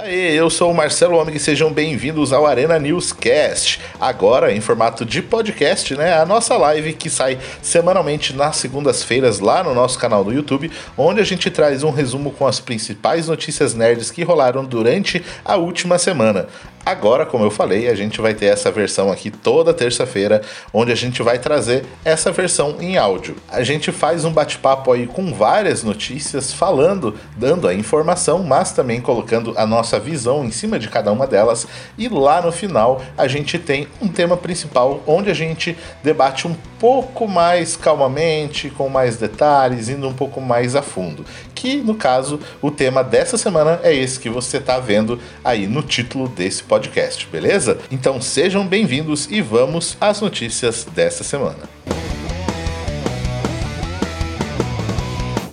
Daí, eu sou o Marcelo Omeg e sejam bem-vindos ao Arena Newscast. Agora em formato de podcast, né? A nossa live que sai semanalmente nas segundas-feiras lá no nosso canal do YouTube, onde a gente traz um resumo com as principais notícias nerds que rolaram durante a última semana. Agora, como eu falei, a gente vai ter essa versão aqui toda terça-feira, onde a gente vai trazer essa versão em áudio. A gente faz um bate-papo aí com várias notícias, falando, dando a informação, mas também colocando a nossa visão em cima de cada uma delas. E lá no final, a gente tem um tema principal, onde a gente debate um pouco mais calmamente, com mais detalhes, indo um pouco mais a fundo. Que no caso, o tema dessa semana é esse que você está vendo aí no título desse podcast, beleza? Então sejam bem-vindos e vamos às notícias dessa semana.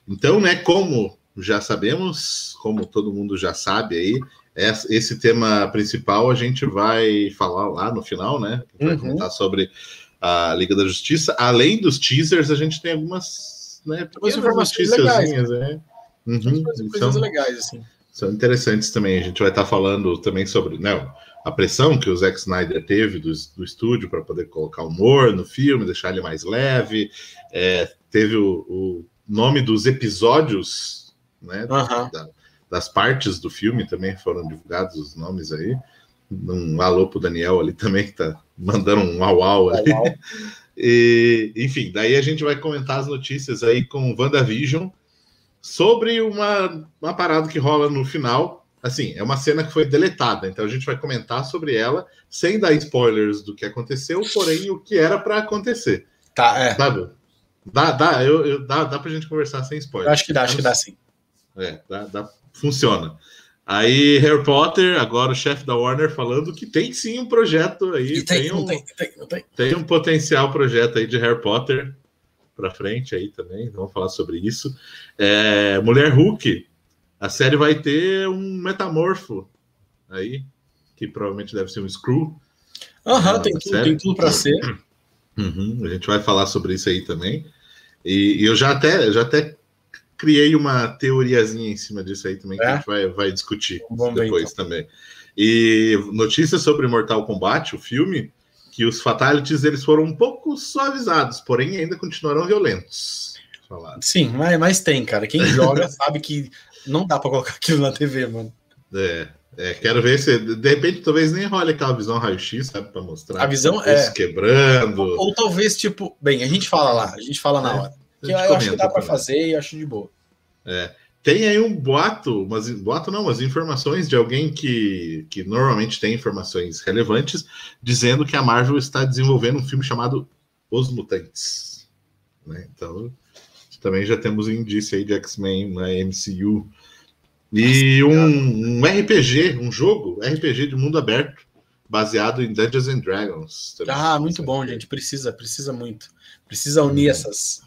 Então, né, como já sabemos, como todo mundo já sabe aí, esse tema principal a gente vai falar lá no final, né? Vai uhum. comentar sobre a Liga da Justiça. Além dos teasers, a gente tem algumas, né, informações legais. Né? Uhum. Coisas então, legais, assim são interessantes também. A gente vai estar falando também sobre né, a pressão que o Zack Snyder teve do, do estúdio para poder colocar humor no filme, deixar ele mais leve. É, teve o, o, nome dos episódios, né, da, das partes do filme também foram divulgados os nomes aí. Um alô pro Daniel ali também, que tá mandando um au au ali. E, enfim, daí a gente vai comentar as notícias aí com WandaVision sobre uma, uma parada que rola no final. Assim, é uma cena que foi deletada, então a gente vai comentar sobre ela sem dar spoilers do que aconteceu, porém o que era para acontecer. Tá, é. Sabe? Dá, dá, eu, eu, dá, dá pra gente conversar sem spoilers. Eu acho que dá, acho que dá sim. É, dá, dá, funciona. Aí, Harry Potter, agora o chefe da Warner, falando que tem sim um projeto aí. Tem, tem, um, tem, tem, um potencial projeto aí de Harry Potter para frente aí também, vamos falar sobre isso. É, Mulher Hulk, a série vai ter um metamorfo aí, que provavelmente deve ser um Screw. Aham, tem, tudo, tem tudo para ser. Uhum, a gente vai falar sobre isso aí também. E, e, eu já até, já até criei uma teoriazinha em cima disso aí também, é? que a gente vai, vai discutir Vamos depois então. também. E notícias sobre Mortal Kombat, o filme, que os fatalities eles foram um pouco suavizados, porém ainda continuarão violentos. Sim, mas, mas tem, cara. Quem joga sabe que não dá para colocar aquilo na TV, mano. É, é, quero ver se de repente talvez nem role aquela visão raio-x, sabe, para mostrar. A visão é quebrando. Ou, ou, talvez tipo, bem, a gente fala lá, a gente fala na é, hora. Que eu, eu acho que dá para fazer e acho de boa. É. Tem aí um boato, mas boato não, mas informações de alguém que, que normalmente tem informações relevantes, dizendo que a Marvel está desenvolvendo um filme chamado Os Mutantes. Né? Então, também já temos um indício aí de X-Men na MCU. E um, um, RPG, um jogo, RPG de mundo aberto, baseado em Dungeons and Dragons. Ah, muito bom, gente. Precisa, precisa muito. Precisa unir hum. essas,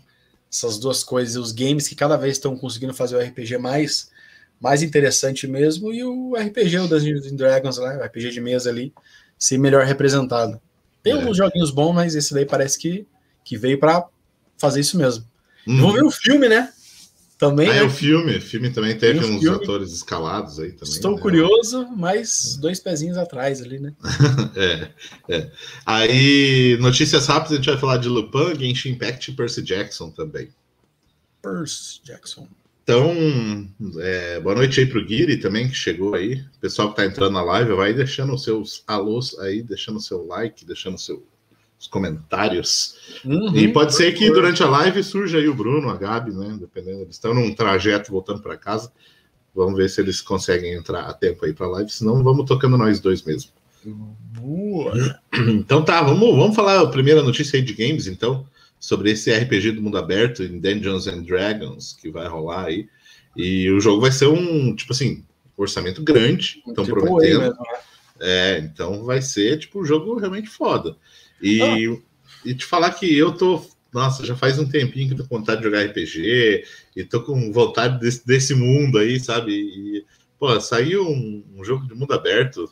essas duas coisas, os games que cada vez estão conseguindo fazer o RPG mais, mais interessante mesmo, e o RPG, o Dungeons Dragons, né, o RPG de mesa ali, ser melhor representado. Tem é. alguns joguinhos bons, mas esse daí parece que, que veio para fazer isso mesmo. Uhum. Vamos ver o filme, né? Também. Ah, é né? o filme. O filme também teve uns filme. atores escalados aí também. Estou né? curioso, mas dois pezinhos atrás ali, né? é, é. Aí, notícias rápidas, a gente vai falar de Lupin, Genshin Impact e Percy Jackson também. Percy Jackson. Então, é, boa noite aí pro Guiri também, que chegou aí. O pessoal que tá entrando na live, vai deixando os seus alôs aí, deixando o seu like, deixando seu os comentários. Uhum, e pode ser que durante a live surja aí o Bruno, a Gabi, né? Dependendo, eles estão num trajeto voltando para casa. Vamos ver se eles conseguem entrar a tempo aí para a live, senão vamos tocando nós dois mesmo. Boa. Então tá, vamos, vamos falar a primeira notícia aí de games, então, sobre esse RPG do mundo aberto em Dungeons and Dragons que vai rolar aí. E o jogo vai ser um, tipo assim, orçamento grande, estão tipo prometendo. Mesmo, né? É, então vai ser tipo um jogo realmente foda. E, ah. e te falar que eu tô. Nossa, já faz um tempinho que tô com vontade de jogar RPG e tô com vontade desse, desse mundo aí, sabe? E, pô, saiu um, um, jogo de mundo aberto,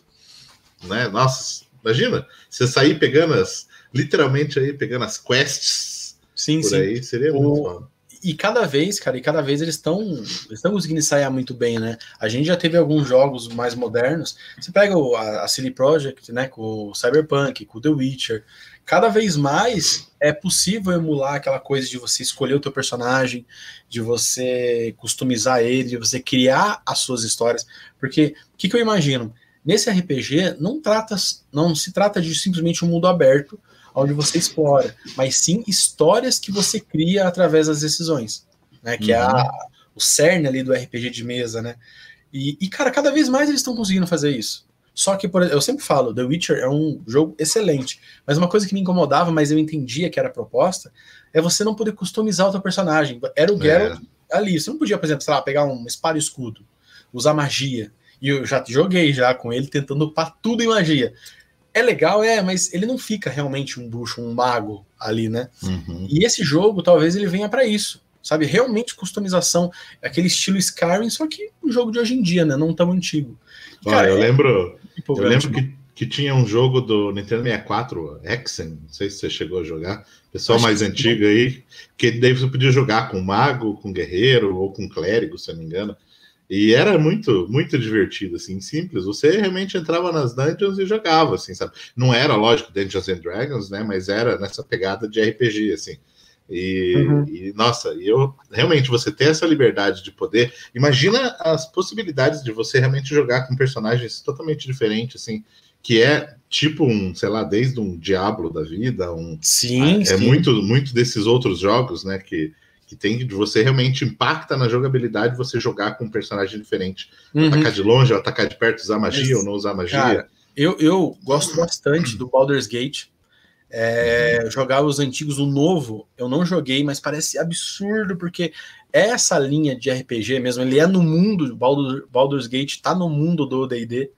né? Nossa, imagina, você sair pegando as. Literalmente aí, pegando as quests sim, por sim. aí, seria o... muito bom. E, cada vez, cara, e cada vez eles estão estão conseguindo ensaiar muito bem, né? A gente já teve alguns jogos mais modernos. Você pega o, a, a Silly Project, né, com o Cyberpunk, com o The Witcher. Cada vez mais é possível emular aquela coisa de você escolher o teu personagem, de você customizar ele, de você criar as suas histórias. Porque o que, que eu imagino? Nesse RPG não trata, não se trata de simplesmente um mundo aberto onde você explora, mas sim histórias que você cria através das decisões, né? Que uhum. é a, uhum. o cerne ali do RPG de mesa, né? E, e cara, cada vez mais eles estão conseguindo fazer isso. Só que, por, eu sempre falo, The Witcher é um jogo excelente, mas uma coisa que me incomodava, mas eu entendia que era a proposta, é você não poder customizar o teu personagem. Era o Geralt é. ali. Você não podia, por exemplo, sei lá, pegar um espada e escudo, usar magia. E eu já joguei já com ele tentando upar tudo em magia. É legal, é, mas ele não fica realmente um bruxo, um mago ali, né? Uhum. E esse jogo, talvez ele venha para isso, sabe? Realmente customização, aquele estilo Skyrim, só que um jogo de hoje em dia, né? Não tão antigo. Cara, eu é lembro, eu lembro que, que tinha um jogo do Nintendo 64, Hexen, não sei se você chegou a jogar, pessoal Acho mais antigo aí, que daí você podia jogar com mago, com guerreiro ou com clérigo, se eu não me engano. E era muito, muito divertido, assim, simples. Você realmente entrava nas dungeons e jogava, assim, sabe? Não era, lógico, Dungeons and Dragons, né? Mas era nessa pegada de RPG, assim. E, uhum. e, nossa, eu realmente você ter essa liberdade de poder. Imagina as possibilidades de você realmente jogar com personagens totalmente diferentes, assim, que é tipo um, sei lá, desde um Diablo da vida, um. Sim, é, sim. é muito, muito desses outros jogos, né? Que que tem de você realmente impacta na jogabilidade você jogar com um personagem diferente. Uhum. Atacar de longe, ou atacar de perto, usar magia Mas, ou não usar magia. Cara, eu, eu gosto bastante do Baldur's Gate. É, uhum. Jogar os antigos, o novo, eu não joguei, mas parece absurdo, porque essa linha de RPG mesmo, ele é no mundo, Baldur, Baldur's Gate tá no mundo do D&D,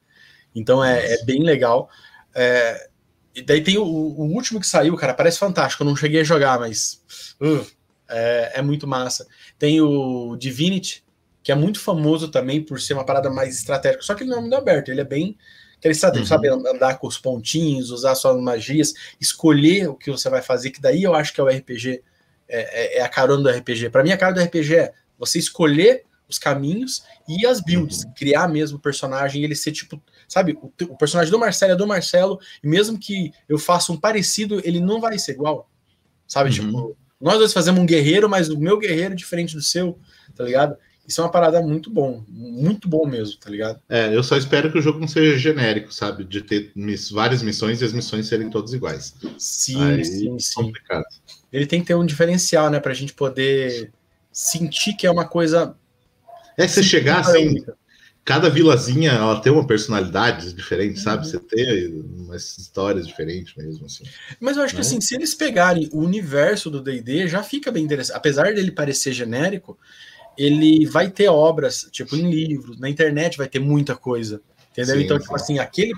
então é, é, bem legal. É, e daí tem o, o, último que saiu, cara, parece fantástico, eu não cheguei a jogar, mas... Uh, é, é muito massa. Tem o Divinity, que é muito famoso também por ser uma parada mais estratégica, só que ele não é mundo aberto, ele é bem aquele estratégico, uhum. sabe, andar com os pontinhos, usar suas magias, escolher o que você vai fazer, que daí eu acho que é o RPG, é, é, é a carona do RPG. Para mim, a cara do RPG é você escolher os caminhos e as builds, uhum. criar mesmo o personagem, ele ser tipo, sabe, o, o, personagem do Marcelo é do Marcelo, e mesmo que eu faça um parecido, ele não vai ser igual, sabe, uhum. tipo nós dois fazemos um guerreiro, mas o meu guerreiro é diferente do seu, tá ligado? Isso é uma parada muito bom, muito bom mesmo, tá ligado? É, eu só espero que o jogo não seja genérico, sabe? De ter miss, várias missões e as missões serem todas iguais. Sim, Aí, sim, sim. Complicado. Ele tem que ter um diferencial, né? Pra gente poder sentir que é uma coisa. É, você chegar assim. Única cada vilazinha ela tem uma personalidade diferente, sabe? Você tem umas histórias diferentes mesmo, assim. Mas eu acho né? que assim, se eles pegarem o universo do D&D, já fica bem interessante. Apesar dele parecer genérico, ele vai ter obras, tipo em livros, na internet vai ter muita coisa, entendeu? Sim, então, tipo assim, aquele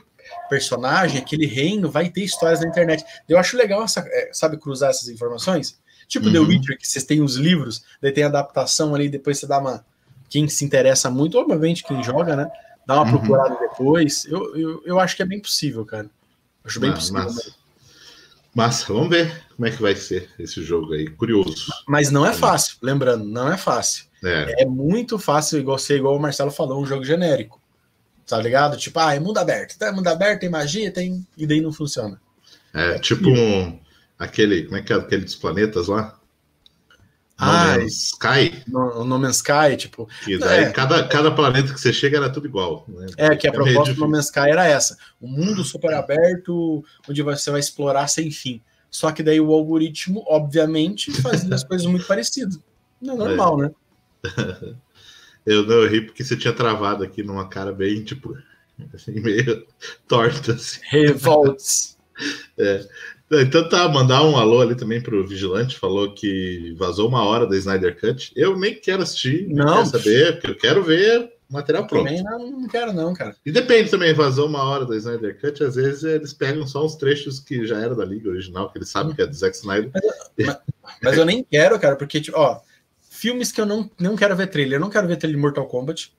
personagem, aquele reino vai ter histórias na internet. Eu acho legal, essa, é, sabe, cruzar essas informações. Tipo uhum. The Witcher, que vocês têm os livros, daí tem adaptação ali, depois você dá uma quem se interessa muito, obviamente quem joga, né? Dá uma uhum. procurada depois. Eu, eu, eu acho que é bem possível, cara. Acho bem ah, possível. Massa. massa. vamos ver como é que vai ser esse jogo aí. Curioso. Mas não é fácil, lembrando, não é fácil. É, é muito fácil, igual ser igual o Marcelo falou, um jogo genérico. Tá ligado? Tipo, ah, é mundo aberto. Tá, mundo aberto, tem magia, tem. E daí não funciona. É, é tipo um, aquele. Como é que é aquele dos planetas lá? Ah, Man's Sky. No, no Man's Sky, tipo. E daí é, cada, cada planeta que você chega era tudo igual. Né? É, que a é proposta do No Man's Sky era essa: um mundo super aberto, onde você vai explorar sem fim. Só que daí o algoritmo, obviamente, fazia as coisas muito parecidas. Não é normal, é. né? eu não eu ri porque você tinha travado aqui numa cara bem, tipo, assim, meio torta. Assim. Revolts. É. Então tá, mandar um alô ali também pro Vigilante, falou que vazou uma hora da Snyder Cut. Eu nem quero assistir, não quero saber, porque eu quero ver o material pronto. Também não, não quero não, cara. E depende também, vazou uma hora da Snyder Cut, às vezes eles pegam só uns trechos que já era da Liga original, que eles sabem que é do Zack Snyder. Mas, mas, mas eu nem quero, cara, porque, tipo, ó, filmes que eu não, não quero ver trailer, eu não quero ver trailer de Mortal Kombat,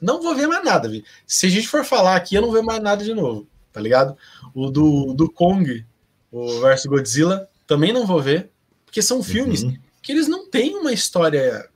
não vou ver mais nada, viu? Se a gente for falar aqui, eu não vou ver mais nada de novo, tá ligado? O do, do Kong o versus Godzilla, também não vou ver, porque são filmes uhum. que eles não têm uma história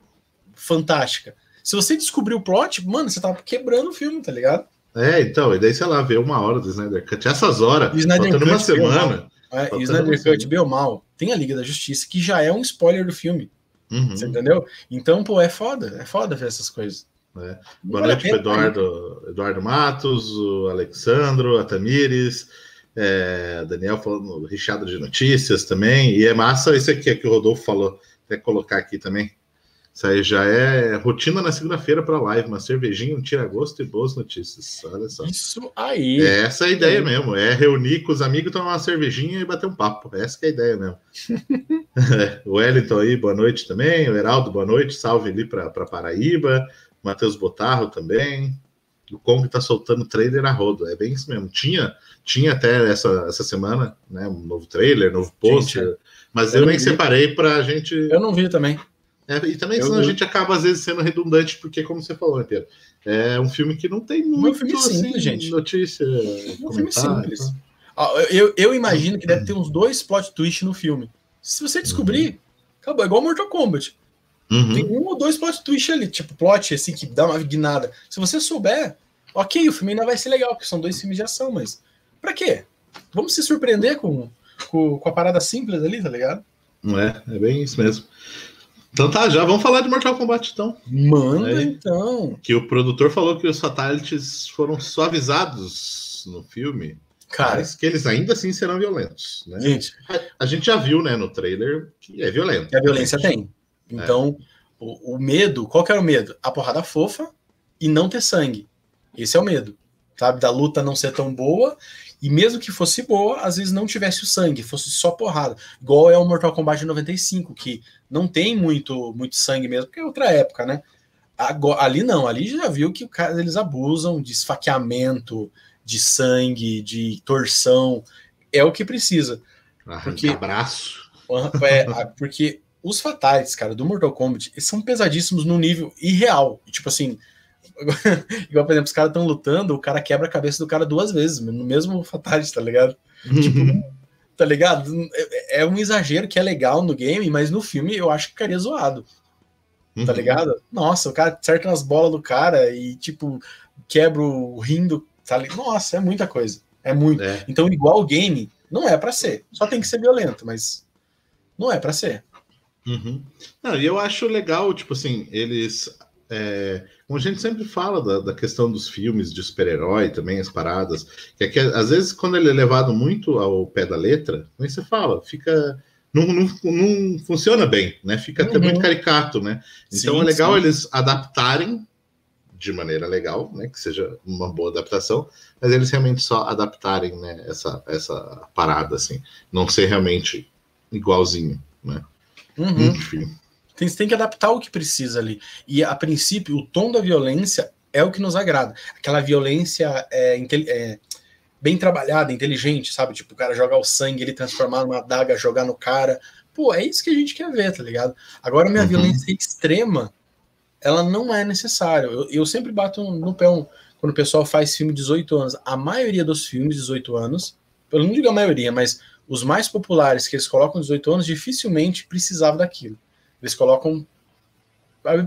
fantástica. Se você descobrir o plot, mano, você tá quebrando o filme, tá ligado? É, então, e daí, sei lá, vê uma hora do Snyder Cut. Essas horas, Snyder faltando uma semana. É, e Snyder Cut, bem ou mal, tem a Liga da Justiça, que já é um spoiler do filme. Uhum. Você entendeu? Então, pô, é foda, é foda ver essas coisas. É. Boa noite pro Eduardo, Eduardo Matos, o Alexandro, a Tamires, é, Daniel falando recheado de notícias também. E é massa isso aqui que o Rodolfo falou, até colocar aqui também. Isso aí já é rotina na segunda-feira para live, uma cervejinha, um tira-gosto e boas notícias. Olha só. Isso aí. É essa é a ideia é. mesmo. É reunir com os amigos, tomar uma cervejinha e bater um papo. Essa é a ideia mesmo. o Wellington aí, boa noite também. O Heraldo, boa noite. Salve ali para Paraíba. Matheus Botarro também. O Kong tá soltando trailer a rodo. É bem isso mesmo. Tinha, tinha até essa, essa semana, né? Um novo trailer, novo poster. Mas eu, eu nem vi. separei pra gente. Eu não vi também. É, e também, eu senão vi. a gente acaba às vezes sendo redundante, porque, como você falou, né, Pedro? É um filme que não tem muito um filme simples, assim, gente. notícia. Um filme simples. Eu, eu imagino que deve ter uns dois plot twists no filme. Se você descobrir, uhum. acabou. É igual Mortal Kombat. Uhum. Tem um ou dois plot twists ali, tipo plot, assim, que dá uma guinada. Se você souber, ok, o filme ainda vai ser legal, porque são dois filmes de ação, mas pra quê? Vamos se surpreender com, com, com a parada simples ali, tá ligado? Não é, é bem isso mesmo. Então tá, já vamos falar de Mortal Kombat então. Manda então. Que o produtor falou que os fatalities foram suavizados no filme. Cara, mas que eles ainda assim serão violentos. Né? Gente, a, a, gente já viu, né, no trailer que é violento. a violência tem. Então, é. o, o, medo, qual que era o medo? A porrada fofa e não ter sangue. Esse é o medo, sabe? Da luta não ser tão boa e mesmo que fosse boa, às vezes não tivesse o sangue, fosse só porrada. Igual é o Mortal Kombat 95, que não tem muito, muito sangue mesmo, porque é outra época, né? Agora, ali não, ali já viu que cara, eles abusam de esfaqueamento, de sangue, de torção. É o que precisa. Porque, abraço. É, porque os fatalities, cara, do Mortal Kombat, eles são pesadíssimos no nível irreal. Tipo assim, igual, por exemplo, os caras estão lutando, o cara quebra a cabeça do cara duas vezes, no mesmo fatality, tá ligado? tipo, tá ligado? É, é, um exagero que é legal no game, mas no filme eu acho que ficaria zoado. Tá uhum. ligado? Nossa, o cara acerta nas bolas do cara e, tipo, quebra o rindo. Tá ligado? Nossa, é muita coisa. É muito. É. Então, igual o game, não é para ser. Só tem que ser violento, mas não é para ser. Uhum. Não, e eu acho legal, tipo assim, eles. É, como a gente sempre fala da, da questão dos filmes de super-herói também, as paradas, que, é que às vezes quando ele é levado muito ao pé da letra, como você fala, fica. Não, não, não funciona bem, né? Fica uhum. até muito caricato, né? Então sim, é legal sim. eles adaptarem de maneira legal, né? Que seja uma boa adaptação, mas eles realmente só adaptarem, né? Essa, essa parada, assim, não ser realmente igualzinho, né? Uhum. Enfim. Tem, tem que adaptar o que precisa ali. E a princípio, o tom da violência é o que nos agrada. Aquela violência é, é, bem trabalhada, inteligente, sabe? Tipo, o cara jogar o sangue, ele transformar numa adaga, jogar no cara. Pô, é isso que a gente quer ver, tá ligado? Agora, minha uhum. violência extrema, ela não é necessária. Eu, eu sempre bato no pé um, quando o pessoal faz filme de 18 anos. A maioria dos filmes de 18 anos, eu não digo a maioria, mas os mais populares que eles colocam 18 anos dificilmente precisavam daquilo. Eles colocam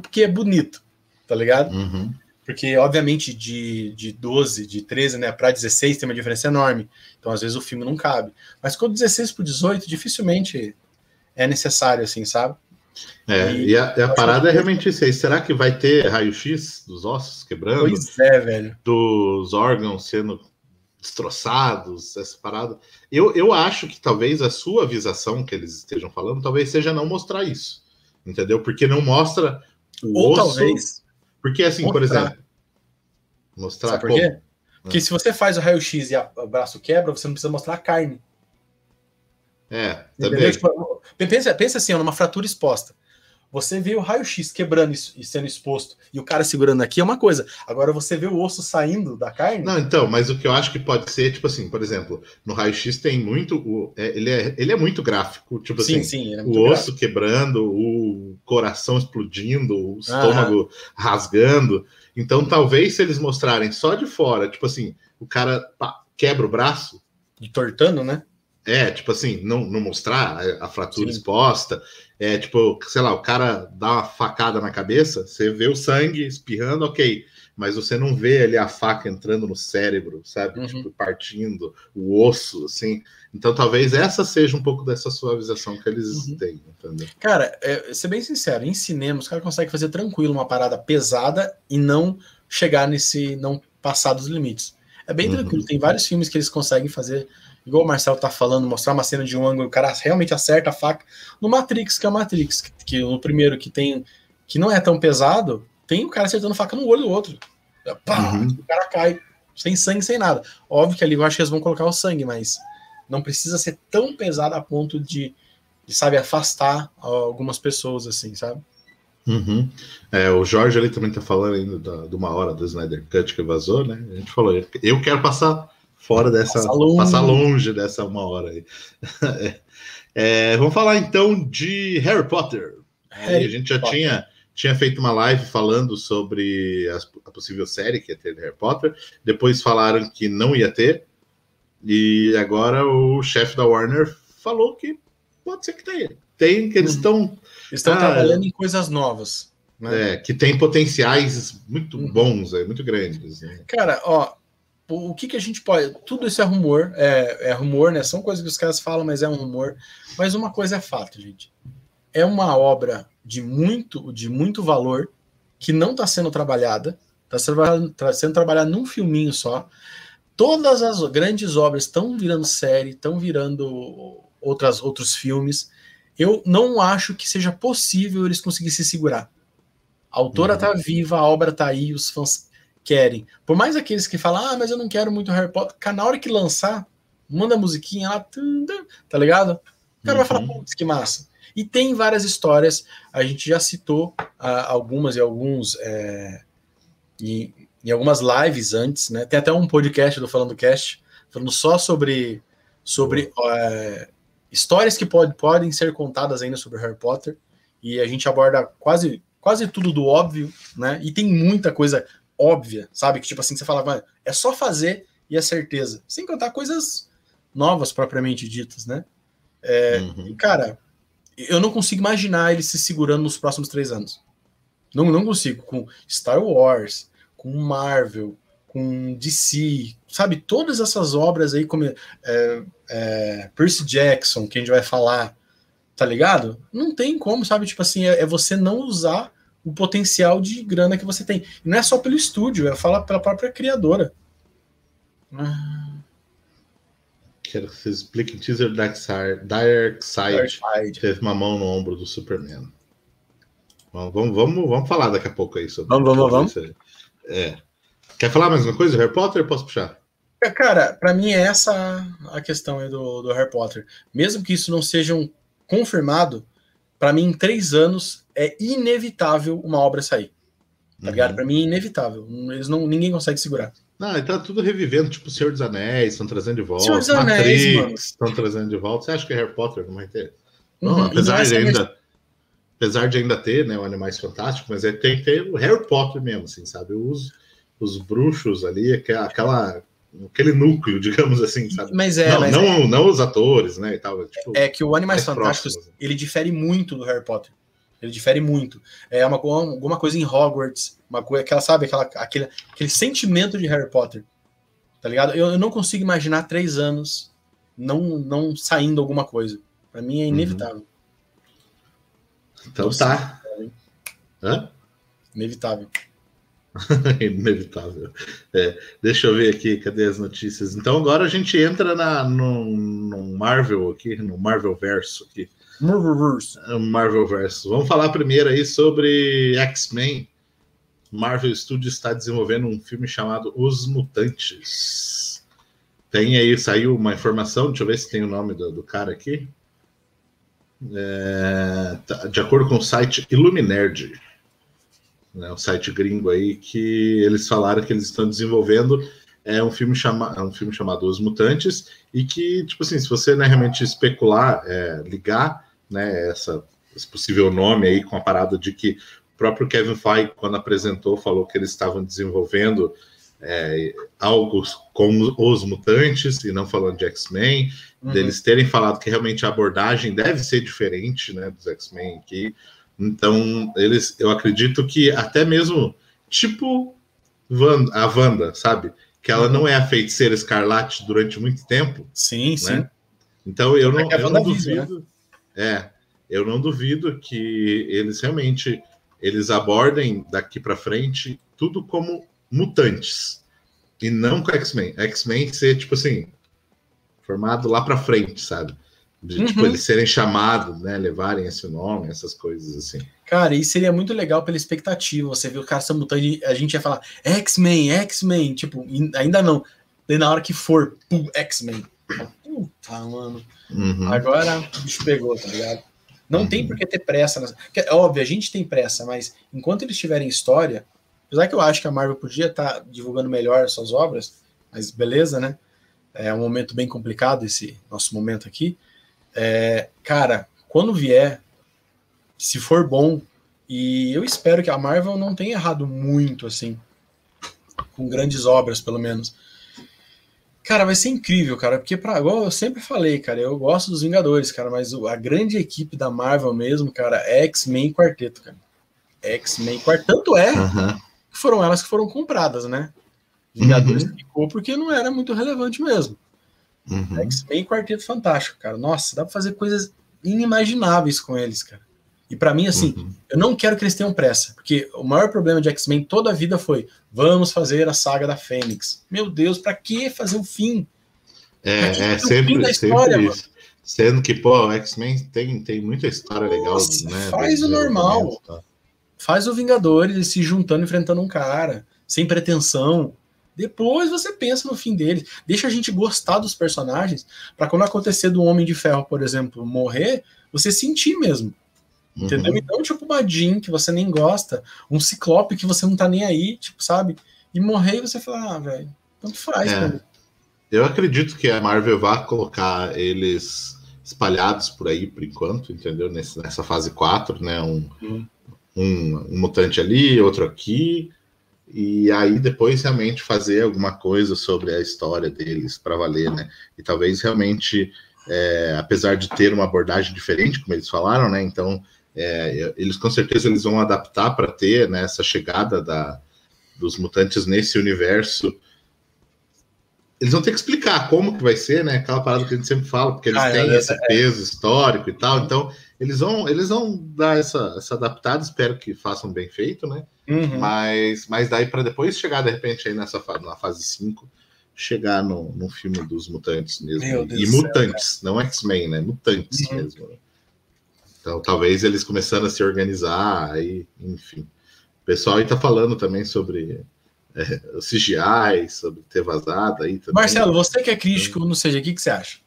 porque é bonito, tá ligado? Uhum. Porque, obviamente, de, de 12, de 13, né, para 16 tem uma diferença enorme. Então, às vezes, o filme não cabe. Mas quando 16 para 18, dificilmente é necessário, assim, sabe? É, e, e a, a parada é realmente isso aí. Será que vai ter raio-x dos ossos quebrando? Pois é, velho. Dos órgãos sendo destroçados, essa parada. Eu, eu acho que talvez a sua visação que eles estejam falando, talvez seja não mostrar isso. Entendeu? Porque não mostra o Ou osso. Talvez. Porque assim, mostrar. por exemplo. Mostrar Sabe por quê? Porque se você faz o raio-x e o braço quebra, você não precisa mostrar a carne. É, também. Tipo, pensa, pensa assim, numa fratura exposta. Você vê o raio-x quebrando e sendo exposto e o cara segurando aqui é uma coisa. Agora você vê o osso saindo da carne. Não, então, mas o que eu acho que pode ser, tipo assim, por exemplo, no raio-x tem muito. O, é, ele, é, ele é muito gráfico. Tipo sim, assim, sim, é o osso gráfico. quebrando, o coração explodindo, o estômago Aham. rasgando. Então, talvez se eles mostrarem só de fora, tipo assim, o cara pá, quebra o braço. Entortando, né? É, tipo assim, não, não mostrar a, a fratura Sim. exposta, é tipo, sei lá, o cara dá uma facada na cabeça, você vê o sangue espirrando, ok mas você não vê ali a faca entrando no cérebro, sabe? Uhum. Tipo, partindo o osso, assim. Então talvez essa seja um pouco dessa suavização que eles uhum. têm, entendeu? Cara, é, ser bem sincero, em cinema os caras conseguem fazer tranquilo uma parada pesada e não chegar nesse. não passar dos limites. É bem uhum. tranquilo, tem vários filmes que eles conseguem fazer igual o Marcelo tá falando, mostrar uma cena de um ângulo, o cara realmente acerta a faca. No Matrix, que é o Matrix, que, que no primeiro que tem, que não é tão pesado, tem o cara acertando faca no olho do outro. Pá, uhum. O cara cai, sem sangue, sem nada. Óbvio que ali eu acho que eles vão colocar o sangue, mas não precisa ser tão pesado a ponto de, de sabe, afastar algumas pessoas, assim, sabe? Uhum. É, o Jorge ali também tá falando ainda da, de uma hora do Snyder Cut que vazou, né? A gente falou, eu quero passar fora dessa. Passar longe, passar longe dessa uma hora aí. é, vamos falar então de Harry Potter. Harry a gente já Potter. tinha tinha feito uma live falando sobre a, possível série que ia ter de Harry Potter. Depois falaram que não ia ter. E agora o chefe da Warner falou que pode ser que tenha. Tem, que eles uhum. estão. Estão ah, trabalhando em coisas novas. Né? É, que tem potenciais muito uhum. bons, é, muito grandes. Né? Cara, ó, o que, que a gente pode. Tudo isso é rumor, é, é rumor, né? São coisas que os caras falam, mas é um rumor. Mas uma coisa é fato, gente. É uma obra de muito, de muito valor que não está sendo trabalhada, está sendo, tá sendo trabalhada num filminho só. Todas as grandes obras estão virando série, estão virando outras, outros filmes. Eu não acho que seja possível eles conseguirem se segurar. A autora está uhum. viva, a obra está aí, os fãs querem. Por mais aqueles que falam, ah, mas eu não quero muito Harry Potter, cara, na hora que lançar, manda a musiquinha lá, tá ligado? O cara uhum. vai falar, uhum. putz, que massa. E tem várias histórias, a gente já citou uh, algumas e alguns é, e, em algumas lives antes, né? Tem até um podcast do Falando Cast falando só sobre, sobre uh, histórias que pode, podem ser contadas ainda sobre Harry Potter. E a gente aborda quase, quase tudo do óbvio, né? E tem muita coisa óbvia, sabe? Que tipo assim, você fala, é só fazer e é certeza. Sem contar coisas novas propriamente ditas, né? É, uhum. Cara, eu não consigo imaginar ele se segurando nos próximos três anos. Não, não consigo. Com Star Wars, com Marvel, com DC, sabe? Todas essas obras aí, como é, é, Percy Jackson, que a gente vai falar, tá ligado? Não tem como, sabe? Tipo assim, é, é você não usar o potencial de grana que você tem. E não é só pelo estúdio, é falar pela própria criadora. Ah. Quero que você explique teaser Dark Side. Dark Side, teve uma mão no ombro do Superman. Vamos, vamos, vamos, vamos falar daqui a pouco aí sobre Vamos, vamos, vamos. É. Quer falar mais uma coisa? Harry Potter? Posso puxar? É, cara, para mim é essa a questão aí do, do Harry Potter. Mesmo que isso não seja um confirmado, para mim, em três anos é inevitável uma obra sair. Tá uhum. ligado? Pra mim é inevitável. Eles não, ninguém consegue segurar. Não, ele tá tudo revivendo, tipo Senhor dos Anéis, estão trazendo de volta. Senhor dos Anéis, estão trazendo de volta. Você acha que Harry Potter não vai ter? Não, uhum, apesar de ainda. Apesar de ainda ter, né, o Animais Fantásticos, mas ele tem que ter o Harry Potter mesmo, assim, sabe? Os, os bruxos ali, aquela, aquele núcleo, digamos assim, sabe? Mas é, não, mas não, é. não os atores, né, e tal. Tipo, é que o Animais Fantásticos, próximos. ele difere muito do Harry Potter. Ele difere muito. É uma, alguma coisa em Hogwarts, uma coisa, aquela, sabe, aquela, aquele, aquele sentimento de Harry Potter. Tá ligado? Eu, eu não consigo imaginar três anos não, não saindo alguma coisa. Para mim é inevitável. Uhum. Então tá. Hã? Inevitável. Inevitável. É, deixa eu ver aqui, cadê as notícias? Então agora a gente entra na, no, no Marvel aqui, no Marvel Verso aqui. Marvelverse. Marvelverse. Vamos falar primeiro aí sobre X-Men. Marvel Studios está desenvolvendo um filme chamado Os Mutantes. Tem aí, saiu uma informação, deixa eu ver se tem o nome do, do cara aqui. É, tá, de acordo com o site Illuminerd, né, o site gringo aí, que eles falaram que eles estão desenvolvendo é um filme, chama, é um filme chamado Os Mutantes, e que, tipo assim, se você né, realmente especular, é, ligar né, essa, esse possível nome aí com a parada de que o próprio Kevin Feige, quando apresentou, falou que eles estavam desenvolvendo é, algo com os mutantes, e não falando de X-Men, uhum. deles terem falado que realmente a abordagem deve ser diferente né, dos X-Men aqui. Então, eles, eu acredito que até mesmo, tipo a Wanda, sabe? Que ela não é a feiticeira escarlate durante muito tempo. Sim, né? sim. Então, eu não, eu não duvido. Né? É, eu não duvido que eles realmente eles abordem daqui para frente tudo como mutantes e não com X-Men. X-Men ser tipo assim formado lá para frente, sabe? De, tipo, uhum. tipo, eles serem chamados, né? Levarem esse nome, essas coisas assim. Cara, isso seria muito legal pela expectativa. Você vê o cara sendo mutante, a gente ia falar X-Men, X-Men, tipo, ainda não. Daí na hora que for, X-Men. Puta, mano. Uhum. Agora o bicho pegou, tá ligado? Não uhum. tem por que ter pressa. Nessa... É óbvio, a gente tem pressa, mas enquanto eles tiverem história, apesar que eu acho que a Marvel podia estar tá divulgando melhor suas obras, mas beleza, né? É um momento bem complicado esse nosso momento aqui. É, cara, quando vier, se for bom, e eu espero que a Marvel não tenha errado muito, assim, com grandes obras, pelo menos. Cara, vai ser incrível, cara, porque para igual eu sempre falei, cara, eu gosto dos Vingadores, cara, mas a grande equipe da Marvel mesmo, cara, é X-Men Quarteto, cara. X-Men Quarteto, tanto é uhum. que foram elas que foram compradas, né? Vingadores uhum. ficou porque não era muito relevante mesmo. Uhum. X-Men Quarteto Fantástico, cara. Nossa, dá pra fazer coisas inimagináveis com eles, cara. E para mim, assim, uhum. eu não quero que eles tenham pressa, porque o maior problema de X-Men toda a vida foi: vamos fazer a saga da Fênix. Meu Deus, para que fazer um fim? É, é sempre, história, sempre isso. Sendo que, pô, o X-Men tem, tem muita história Nossa, legal, né? Faz o normal. Tá. Faz o Vingadores se juntando, enfrentando um cara, sem pretensão. Depois você pensa no fim deles. Deixa a gente gostar dos personagens, para quando acontecer do Homem de Ferro, por exemplo, morrer, você sentir mesmo. Uhum. Entendeu? Então, tipo, uma Jean que você nem gosta, um Ciclope que você não tá nem aí, tipo, sabe? E morrer e você fala, ah, velho, tanto faz, é. Eu acredito que a Marvel vai colocar eles espalhados por aí por enquanto, entendeu? nessa fase 4, né? Um, uhum. um, um mutante ali, outro aqui, e aí depois realmente fazer alguma coisa sobre a história deles para valer, né? E talvez realmente, é, apesar de ter uma abordagem diferente, como eles falaram, né? Então é, eles com certeza eles vão adaptar para ter né, essa chegada da, dos mutantes nesse universo. Eles vão ter que explicar como que vai ser, né? Aquela parada que a gente sempre fala, porque eles ah, têm é, esse é. peso histórico e tal. Então eles vão eles vão dar essa, essa adaptada. Espero que façam bem feito, né? Uhum. Mas, mas daí para depois chegar de repente aí nessa na fase 5, chegar no, no filme dos mutantes mesmo. e mutantes, céu, não X-Men, né? Mutantes uhum. mesmo. Né? Então, talvez eles começando a se organizar, aí, enfim. O pessoal aí tá falando também sobre é, o CGI, sobre ter vazado aí também. Marcelo, você que é crítico, não seja, o que, que você acha?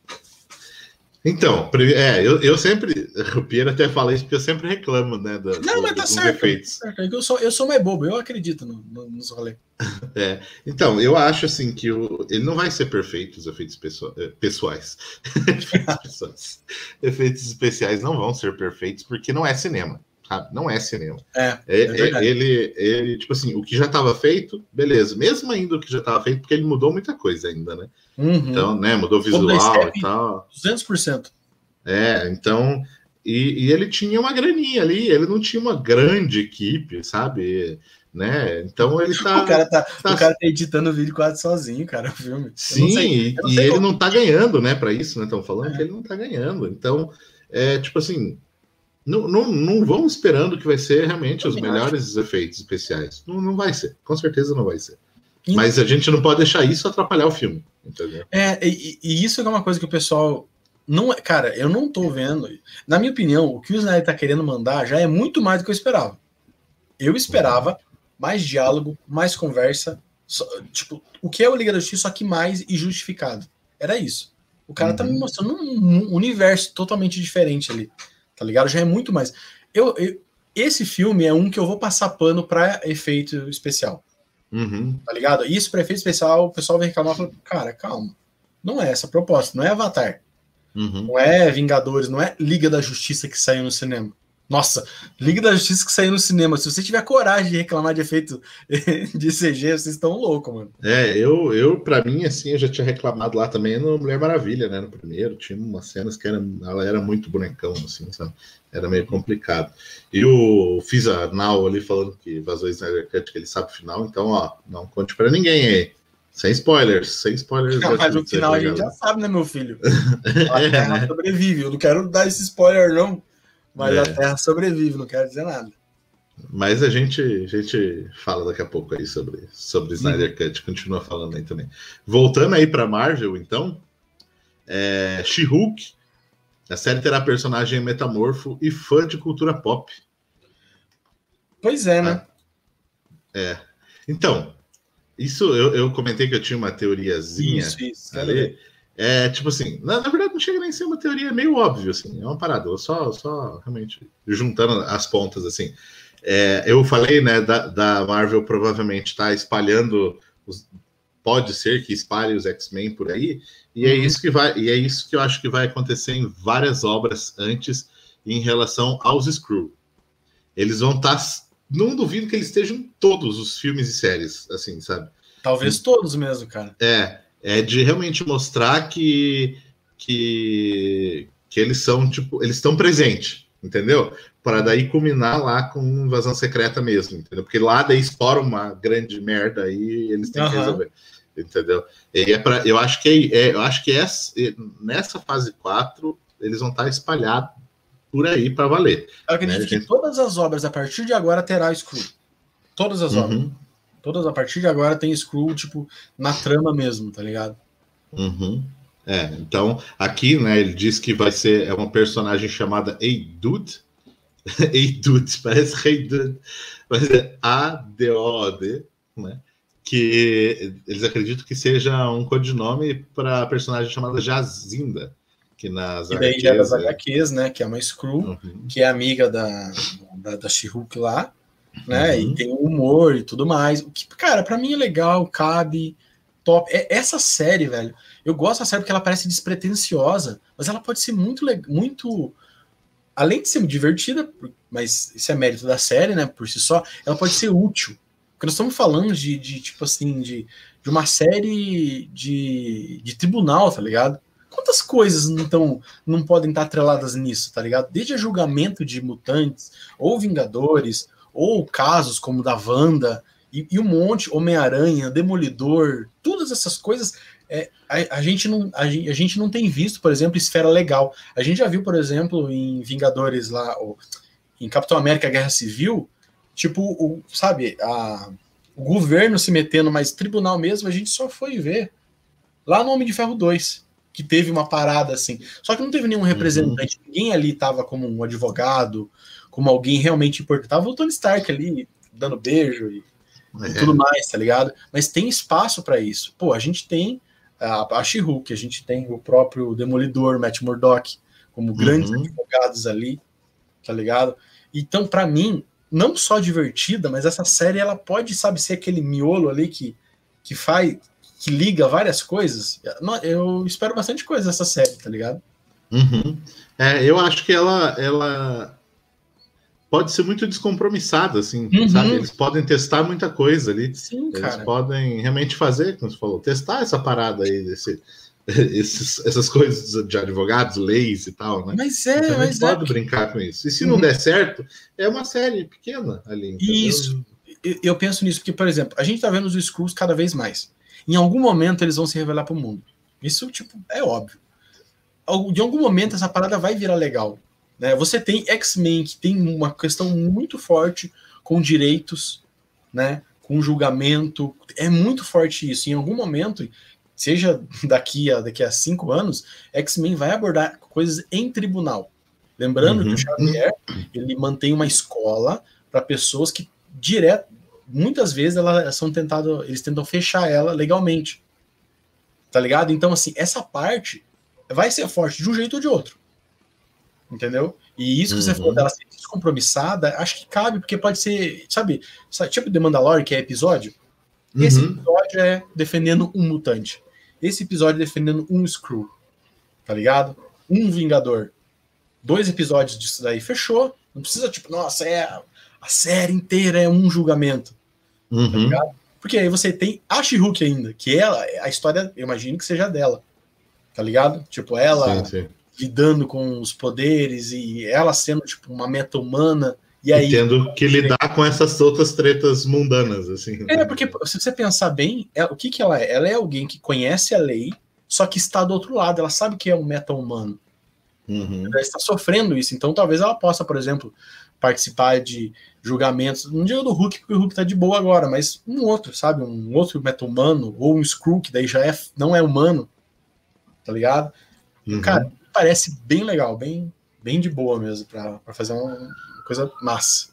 Então, é, eu, eu sempre, o Pierre até fala isso porque eu sempre reclamo, né, do, Não, mas tá certo, defeitos. Tá certo. Eu, sou, eu sou mais bobo, eu acredito no, no, nos rolês. É, então, eu acho assim que o, ele não vai ser perfeito, os efeitos eh, pessoais. efeitos pessoais. Efeitos especiais não vão ser perfeitos porque não é cinema. Sabe? Não é cinema. É, é, é ele, ele, tipo assim, o que já estava feito, beleza. Mesmo ainda o que já estava feito, porque ele mudou muita coisa ainda, né? Uhum. Então, né, mudou visual e tal. 200%. É, então, e, e, ele tinha uma graninha ali, ele não tinha uma grande equipe, sabe? Né? Então ele tá. O cara tá, tá... O cara tá editando o vídeo quase sozinho, cara, o filme. Sim, sei, e ele não tá ganhando, né, para isso, né? Estão falando é. que ele não tá ganhando. Então, é tipo assim, não, não, não vão esperando que vai ser realmente os melhores efeitos especiais. Não, não vai ser, com certeza não vai ser. Mas a gente não pode deixar isso atrapalhar o filme, entendeu? É, e, e isso é uma coisa que o pessoal não é, cara, eu não tô vendo. Na minha opinião, o que o Snyder tá querendo mandar já é muito mais do que eu esperava. Eu esperava mais diálogo, mais conversa, só, tipo, o que é o Liga da Justiça, só que mais e justificado. Era isso. O cara uhum. tá me uhum. mostrando um, um universo totalmente diferente ali tá ligado? Já é muito mais. Eu, eu, esse filme é um que eu vou passar pano para efeito especial. Uhum. Tá ligado? Isso para efeito especial, o pessoal vem reclamar e fala, cara, calma. Não é essa a proposta, não é Avatar. Uhum. Não é Vingadores, não é Liga da Justiça que saiu no cinema. Nossa, Liga da Justiça que saiu no cinema. Se você tiver coragem de reclamar de efeito de CG, vocês estão loucos, mano. É, eu, eu para mim, assim, eu já tinha reclamado lá também no Mulher Maravilha, né? No primeiro, tinha umas cenas que era, ela era muito bonecão, assim, sabe? Era meio complicado. E o Fisa Now ali falando que vazou Snyder Cut, que ele sabe o final, então, ó, não conte para ninguém aí. Sem spoilers, sem spoilers. Não, mas no final a gente já sabe, né, meu filho? A é, sobrevive. Eu não quero dar esse spoiler, não. Mas é. a Terra sobrevive, não quero dizer nada. Mas a gente, a gente fala daqui a pouco aí sobre, sobre Snyder uhum. Cut, continua falando aí também. Voltando aí para Marvel, então, é, She-Hulk, a série terá personagem metamorfo e fã de cultura pop. Pois é, né? Ah, é. Então, isso eu, eu comentei que eu tinha uma teoriazinha isso, isso, ali. É tipo assim, na, na, verdade não chega nem a ser uma teoria, é meio óbvio, assim, é uma parada, eu só, só realmente juntando as pontas, assim. É, eu falei, né, da, da Marvel provavelmente está espalhando, os, pode ser que espalhe os X-Men por aí, e é uhum. é isso que vai, e é isso que eu acho que vai acontecer em várias obras antes em relação aos Screw. Eles vão estar, tá, não duvido que eles estejam em todos os filmes e séries, assim, sabe? Talvez todos mesmo, cara. É, é de realmente mostrar que, que, que eles são, tipo, eles estão presentes, entendeu? Para daí culminar lá com invasão secreta mesmo, entendeu? Porque lá daí estoura uma grande merda aí e eles têm uhum. que resolver. Entendeu? E é para eu acho que é, é, eu acho que é, nessa fase 4 eles vão estar espalhados por aí para valer. Eu acredito né, que todas as obras a partir de agora terá Screw. Todas as uhum. obras. Todas a partir de agora tem Screw, tipo, na trama mesmo, tá ligado? Uhum. É, então, aqui, né, ele diz que vai ser é uma personagem chamada Eidud. Eidud, parece Rei Dude, mas é A-D-O-D, né? Que eles acreditam que seja um codinome para a personagem chamada Jazinda, que nas e daí já é das HQs, né? Que é uma Screw, uhum. que é amiga da, da, da She-Hulk lá, né? Uhum. E tem humor e tudo mais. O que, cara, para mim é legal, cabe, top. É, essa série, velho, eu gosto da série porque ela parece despretensiosa, mas ela pode ser muito, muito. Além de ser divertida, mas isso é mérito da série, né? Por si só, ela pode ser útil. Porque nós estamos falando de, de tipo assim, de, de uma série de, de tribunal, tá ligado? Quantas coisas não, tão, não podem estar atreladas nisso, tá ligado? Desde julgamento de mutantes, ou Vingadores, ou casos como o da Wanda, e, e um monte, Homem-Aranha, Demolidor, todas essas coisas, é, a, a, gente não, a, a, gente não tem visto, por exemplo, esfera legal. A gente já viu, por exemplo, em Vingadores lá, ou, em Capitão América Guerra Civil, tipo, o, sabe, a, o governo se metendo, mas tribunal mesmo, a gente só foi ver lá no Homem de Ferro 2, que teve uma parada assim. Só que não teve nenhum representante, uhum. ninguém ali estava como um advogado, como alguém realmente importante. Tava o Tony Stark ali, dando beijo e, é. e tudo mais, tá ligado? Mas tem espaço para isso. Pô, a gente tem a, a She-Hulk, a gente tem o próprio Demolidor, Matt Murdock, como grandes uhum. advogados ali, tá ligado? Então, para mim, não só divertida, mas essa série ela pode, sabe, ser aquele miolo ali que, que faz, que liga várias coisas. Eu espero bastante coisa dessa série, tá ligado? Uhum. É, eu acho que ela, ela pode ser muito descompromissada, assim, uhum. sabe? Eles podem testar muita coisa ali. Sim, Eles cara. podem realmente fazer, como você falou, testar essa parada aí, desse, esses, essas coisas de advogados, leis e tal, né? Mas é, então, mas pode é. brincar com isso. E se uhum. não der certo, é uma série pequena ali. Entendeu? Isso. Eu penso nisso, porque, por exemplo, a gente tá vendo os Screws cada vez mais. Em algum momento eles vão se revelar para o mundo. Isso, tipo, é óbvio. De algum momento essa parada vai virar legal. Né? Você tem X-Men, que tem uma questão muito forte com direitos, né? com julgamento. É muito forte isso. Em algum momento, seja daqui a, daqui a cinco anos, X-Men vai abordar coisas em tribunal. Lembrando uhum. que o Xavier ele mantém uma escola para pessoas que direto, muitas vezes elas são tentado, eles tentam fechar ela legalmente. Tá ligado? Então assim, essa parte vai ser forte de um jeito ou de outro entendeu? E isso que você falou uhum. dela ser descompromissada, acho que cabe, porque pode ser, sabe, tipo The Mandalorian, que é episódio? Esse uhum. episódio é defendendo um mutante. Esse episódio é defendendo um Screw. Tá ligado? Um Vingador. Dois episódios disso daí fechou. Não precisa, tipo, nossa, é a série inteira é um julgamento. Tá uhum. Tá Porque aí você tem a she ainda, que ela, a história, eu imagino que seja dela. Tá ligado? Tipo, ela sim, sim. Lidando com os poderes e ela sendo, tipo, uma meta-humana. E aí. Tendo que lidar com essas outras tretas mundanas, assim. É, porque se você pensar bem, é, o que, que ela é? Ela é alguém que conhece a lei, só que está do outro lado, ela sabe que é um meta-humano. Uhum. Ela está sofrendo isso, então talvez ela possa, por exemplo, participar de julgamentos. Não digo do Hulk, porque o Hulk tá de boa agora, mas um outro, sabe? Um outro meta-humano, ou um Skrull, que daí já é, não é humano, tá ligado? Uhum. Cara, parece bem legal, bem, bem de boa mesmo, para fazer uma coisa massa.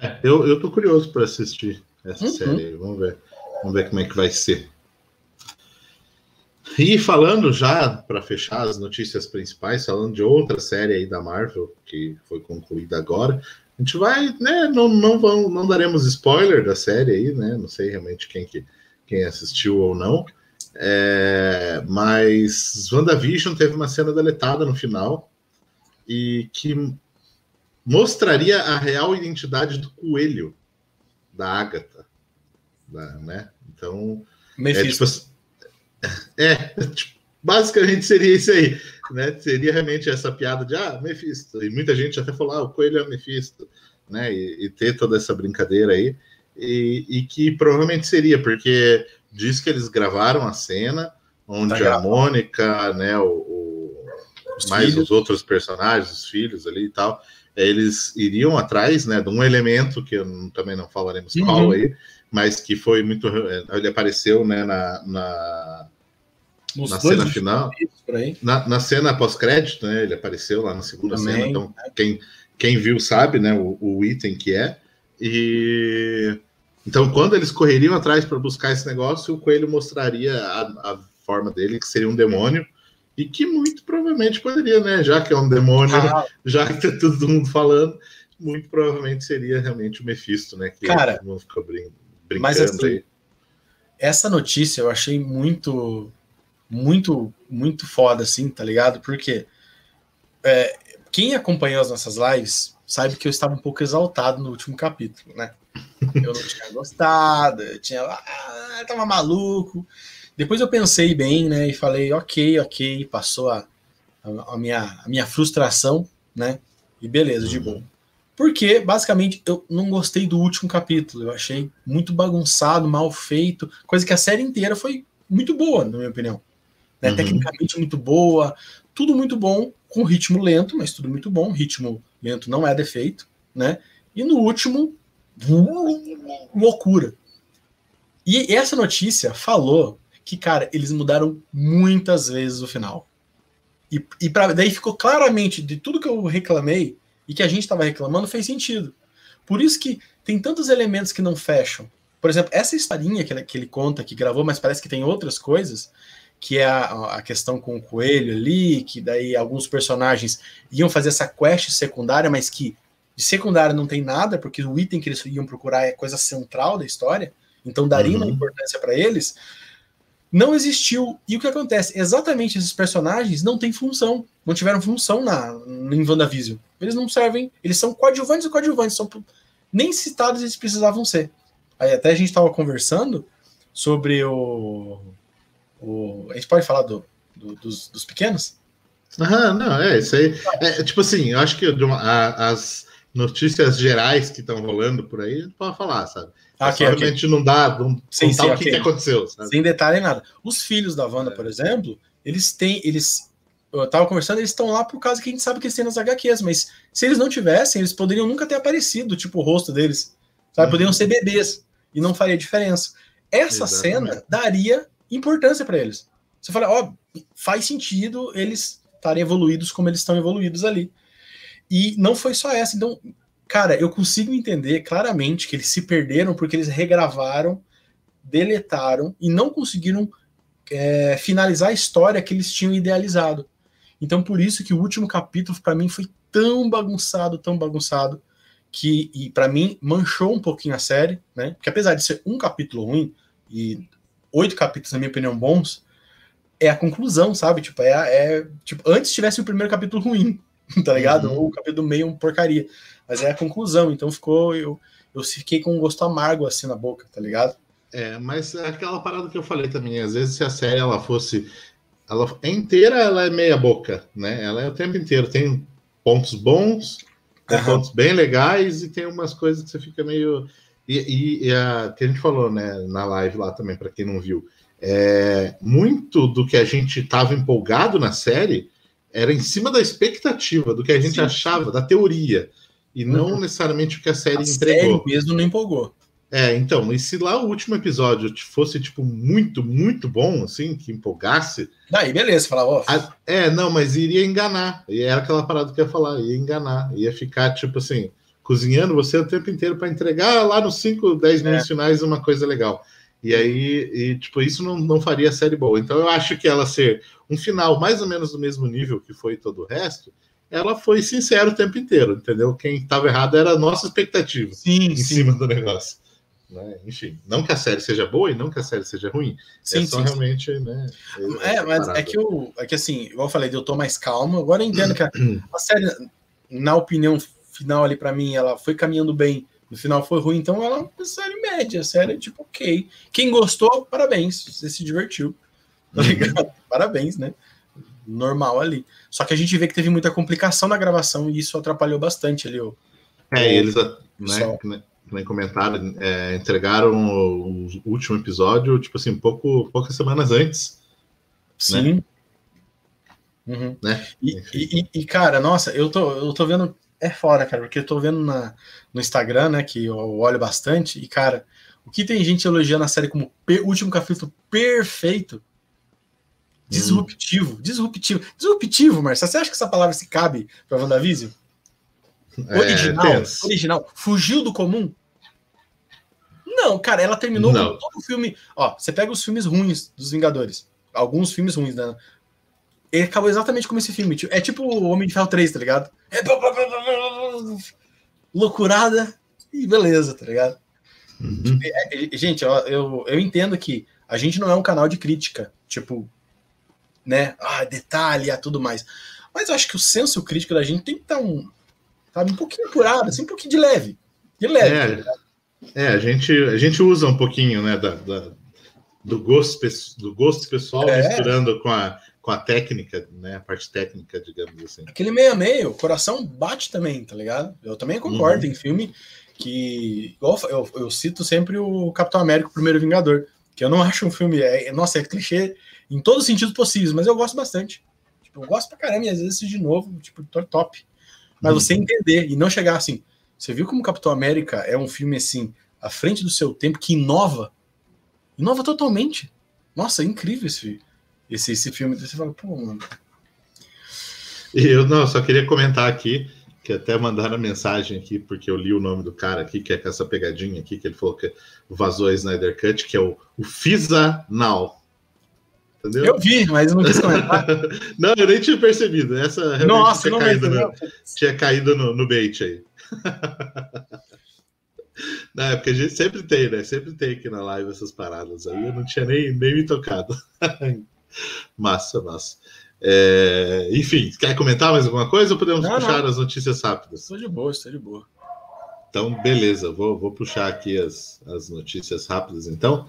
É, eu, eu tô curioso para assistir essa uhum. série. Vamos ver. Vamos ver como é que vai ser. E falando já, para fechar as notícias principais, falando de outra série aí da Marvel, que foi concluída agora, a gente vai, né, não, não, vão, não daremos spoiler da série aí, né, não sei realmente quem, que, quem assistiu ou não, é, mas WandaVision teve uma cena deletada no final e que mostraria a real identidade do coelho da Agatha, da, né, então... Mephisto. É, tipo, é, tipo, basicamente seria isso aí, né? Seria realmente essa piada de ah, Mephisto. E muita gente até falou, ah, o coelho é Mephisto, né? E, e ter toda essa brincadeira aí. E, e, que provavelmente seria, porque diz que eles gravaram a cena onde tá a Mônica, né, o, o os mais filhos. os outros personagens, os filhos ali e tal, eles iriam atrás, né, de um elemento que eu também não falaremos uhum. qual aí, mas que foi muito, ele apareceu, né, na, na na cena final. Na, na, cena pós-crédito, né? Ele apareceu lá na segunda Também, cena. Então, né? quem, quem viu sabe, né? O, o, item que é. E então, quando eles correriam atrás para buscar esse negócio, o coelho mostraria a, a, forma dele, que seria um demônio. E que muito provavelmente poderia, né? Já que é um demônio, ah. já que tá todo mundo falando, muito provavelmente seria realmente o Mephisto, né? Que Cara, todo mundo ficou brin brincando mas assim, aí. Essa notícia eu achei muito muito, muito foda, assim, tá ligado? Porque é, quem acompanhou as nossas lives sabe que eu estava um pouco exaltado no último capítulo, né? Eu não tinha gostado, eu tinha. Ah, eu tava maluco. Depois eu pensei bem, né? E falei, ok, ok, passou a, a, a minha, a minha frustração, né? E beleza, de bom. Porque, basicamente, eu não gostei do último capítulo. Eu achei muito bagunçado, mal feito, coisa que a série inteira foi muito boa, na minha opinião né? Uhum. Tecnicamente muito boa, tudo muito bom, com ritmo lento, mas tudo muito bom. Ritmo lento não é defeito, né? E no último, loucura. E essa notícia falou que, cara, eles mudaram muitas vezes o final. E, e pra, daí ficou claramente de tudo que eu reclamei e que a gente estava reclamando fez sentido. Por isso que tem tantos elementos que não fecham. Por exemplo, essa historinha que ele, que ele conta, que gravou, mas parece que tem outras coisas, que é a, a, questão com o coelho ali, que daí alguns personagens iam fazer essa quest secundária, mas que de secundária não tem nada, porque o item que eles iam procurar é coisa central da história, então daria uhum. uma importância para eles. Não existiu. E o que acontece? Exatamente esses personagens não têm função, não tiveram função na, em WandaVision. Eles não servem, eles são coadjuvantes e coadjuvantes, são, nem citados eles precisavam ser. Aí até a gente estava conversando sobre o o, a gente pode falar do, do dos, dos, pequenos? Ah, não, é isso aí. É, tipo assim, eu acho que uma, a, as notícias gerais que estão rolando por aí, pode falar, sabe? Okay, okay. não dá, não sim, sim, o okay. que, aconteceu. Sabe? Sem detalhe nada. Os filhos da Wanda, é. por exemplo, eles têm, eles eu tava conversando, eles estão lá por causa que a gente sabe que eles têm nas HQs, mas se eles não tivessem, eles poderiam nunca ter aparecido, tipo, o rosto deles. Sabe? Uhum. Poderiam ser bebês e não faria diferença. Essa Exatamente. cena daria importância para eles. Você fala, ó, faz sentido eles estarem evoluídos como eles estão evoluídos ali. E não foi só essa. Então, cara, eu consigo entender claramente que eles se perderam porque eles regravaram, deletaram e não conseguiram é, finalizar a história que eles tinham idealizado. Então, por isso que o último capítulo, para mim, foi tão bagunçado, tão bagunçado, que, e para mim, manchou um pouquinho a série, né? Porque apesar de ser um capítulo ruim, e oito capítulos, na minha opinião, bons, é a conclusão, sabe? Tipo, é, é tipo, antes tivesse o primeiro capítulo ruim, tá ligado? Uhum. Ou o capítulo do meio é uma porcaria. Mas é a conclusão, então ficou. Eu, eu fiquei com um gosto amargo assim na boca, tá ligado? É, mas é aquela parada que eu falei também, às vezes se a série ela fosse. Ela é inteira, ela é meia boca, né? Ela é o tempo inteiro. Tem pontos bons, tem uhum. pontos bem legais e tem umas coisas que você fica meio. E, e, e a que a gente falou, né, na live lá também, para quem não viu, é, muito do que a gente estava empolgado na série era em cima da expectativa, do que a gente Sim. achava, da teoria, e não uhum. necessariamente o que a série a entregou. Série mesmo não empolgou. É, então, e se lá o último episódio fosse, tipo, muito, muito bom, assim, que empolgasse. Daí, beleza, falar, ó. É, não, mas iria enganar. E era aquela parada que eu ia falar, ia enganar. Ia ficar, tipo assim, cozinhando você o tempo inteiro para entregar lá nos 5, 10 minutos é. finais uma coisa legal. E aí, e, tipo, isso não, não faria a série boa. Então eu acho que ela ser um final mais ou menos do mesmo nível que foi todo o resto, ela foi sincera o tempo inteiro, entendeu? Quem estava errado era a nossa expectativa sim, em sim. cima do negócio. Né? Enfim, não que a série seja boa e não que a série seja ruim. Sim, é só sim, realmente, sim. né? É, mas é que, eu, é que assim, igual eu falei, eu tô mais calmo. Agora eu entendo que a, a série, na opinião final ali para mim, ela foi caminhando bem no final foi ruim, então ela é uma série média, série tipo ok. Quem gostou, parabéns, você se divertiu. Tá uhum. Parabéns, né? Normal ali. Só que a gente vê que teve muita complicação na gravação e isso atrapalhou bastante ali. O, é, o, eles, né, que nem comentaram, é, entregaram o, o, último episódio, tipo assim, pouco, poucas semanas antes. Sim. Né? Uhum. Né? E, e, e, cara, nossa, eu tô, eu tô vendo é fora, cara, porque eu tô vendo na, no Instagram, né, que eu olho bastante, e, cara, o que tem gente elogiando a série como último capítulo perfeito, disruptivo, hum. disruptivo, disruptivo, Marcelo, você acha que essa palavra se cabe pra WandaVision? É, original, é, original, fugiu do comum? Não, cara, ela terminou Não. com todo o filme. Ó, você pega os filmes ruins dos Vingadores, alguns filmes ruins, né? Ele acabou exatamente como esse filme. É tipo o Homem de Ferro 3, tá ligado? É... Loucurada e beleza, tá ligado? Uhum. É, gente, eu, eu entendo que a gente não é um canal de crítica, tipo, né? Ah, detalhe, ah, tudo mais. Mas eu acho que o senso crítico da gente tem que estar tá um, sabe, um pouquinho apurado, assim, um pouquinho de leve. De leve. É, tá é a, gente, a gente usa um pouquinho, né, da, da do, gosto, do gosto pessoal é. misturando com a com a técnica, né? A parte técnica, digamos assim. Aquele meio a meio, o coração bate também, tá ligado? Eu também concordo uhum. em filme que. Eu, eu, eu, cito sempre o Capitão América, o Primeiro Vingador, que eu não acho um filme. É, nossa, é clichê em todos os sentidos possíveis, mas eu gosto bastante. Tipo, eu gosto pra caramba, e às vezes de novo, tipo, top. Mas uhum. você entender e não chegar assim. Você viu como Capitão América é um filme assim, à frente do seu tempo, que inova? Inova totalmente. Nossa, é incrível esse filme esse, esse filme, você fala, pô, mano. E eu não, só queria comentar aqui, que até mandaram mensagem aqui, porque eu li o nome do cara aqui, que é com essa pegadinha aqui, que ele falou que vazou a Snyder Cut, que é o, o Fisa Now. Entendeu? Eu vi, mas eu não quis comentar. não, eu nem tinha percebido. Essa Nossa, tinha, caído no, tinha caído no, no bait aí. Não, é porque a gente sempre tem, né? Sempre tem aqui na live essas paradas aí. Eu não tinha nem, nem me tocado. massa, massa. É, enfim, quer comentar mais alguma coisa ou podemos não, puxar não. as notícias rápidas? Estou de boa, estou de boa. Então, beleza, vou, vou puxar aqui as, as notícias rápidas, então.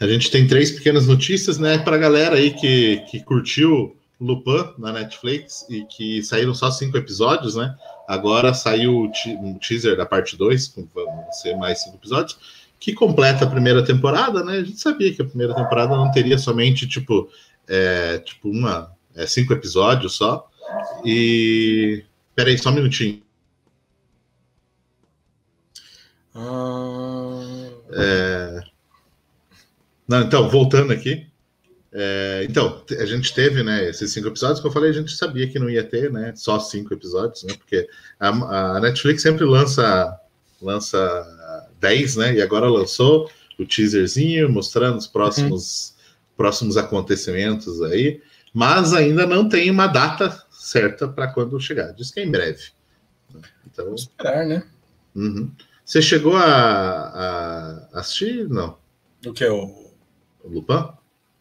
A gente tem três pequenas notícias, né, para a galera aí que, que curtiu Lupin na Netflix e que saíram só cinco episódios, né? Agora saiu um teaser da parte 2, vão ser mais cinco episódios que completa a primeira temporada, né? A gente sabia que a primeira temporada não teria somente tipo, é, tipo uma, é, cinco episódios só. E peraí, só um minutinho. Ah... É... Não, então voltando aqui. É, então, a gente teve, né, esses cinco episódios que eu falei, a gente sabia que não ia ter, né, só cinco episódios, né, porque a, a Netflix sempre lança lança 10, né? E agora lançou o teaserzinho mostrando os próximos, uhum. Próximos acontecimentos aí, mas ainda não tem uma data certa para quando chegar. Diz que é em breve. Então, Vamos esperar, né? Uhum. Você chegou a, a, assistir? Não. O que é o. o Lupin?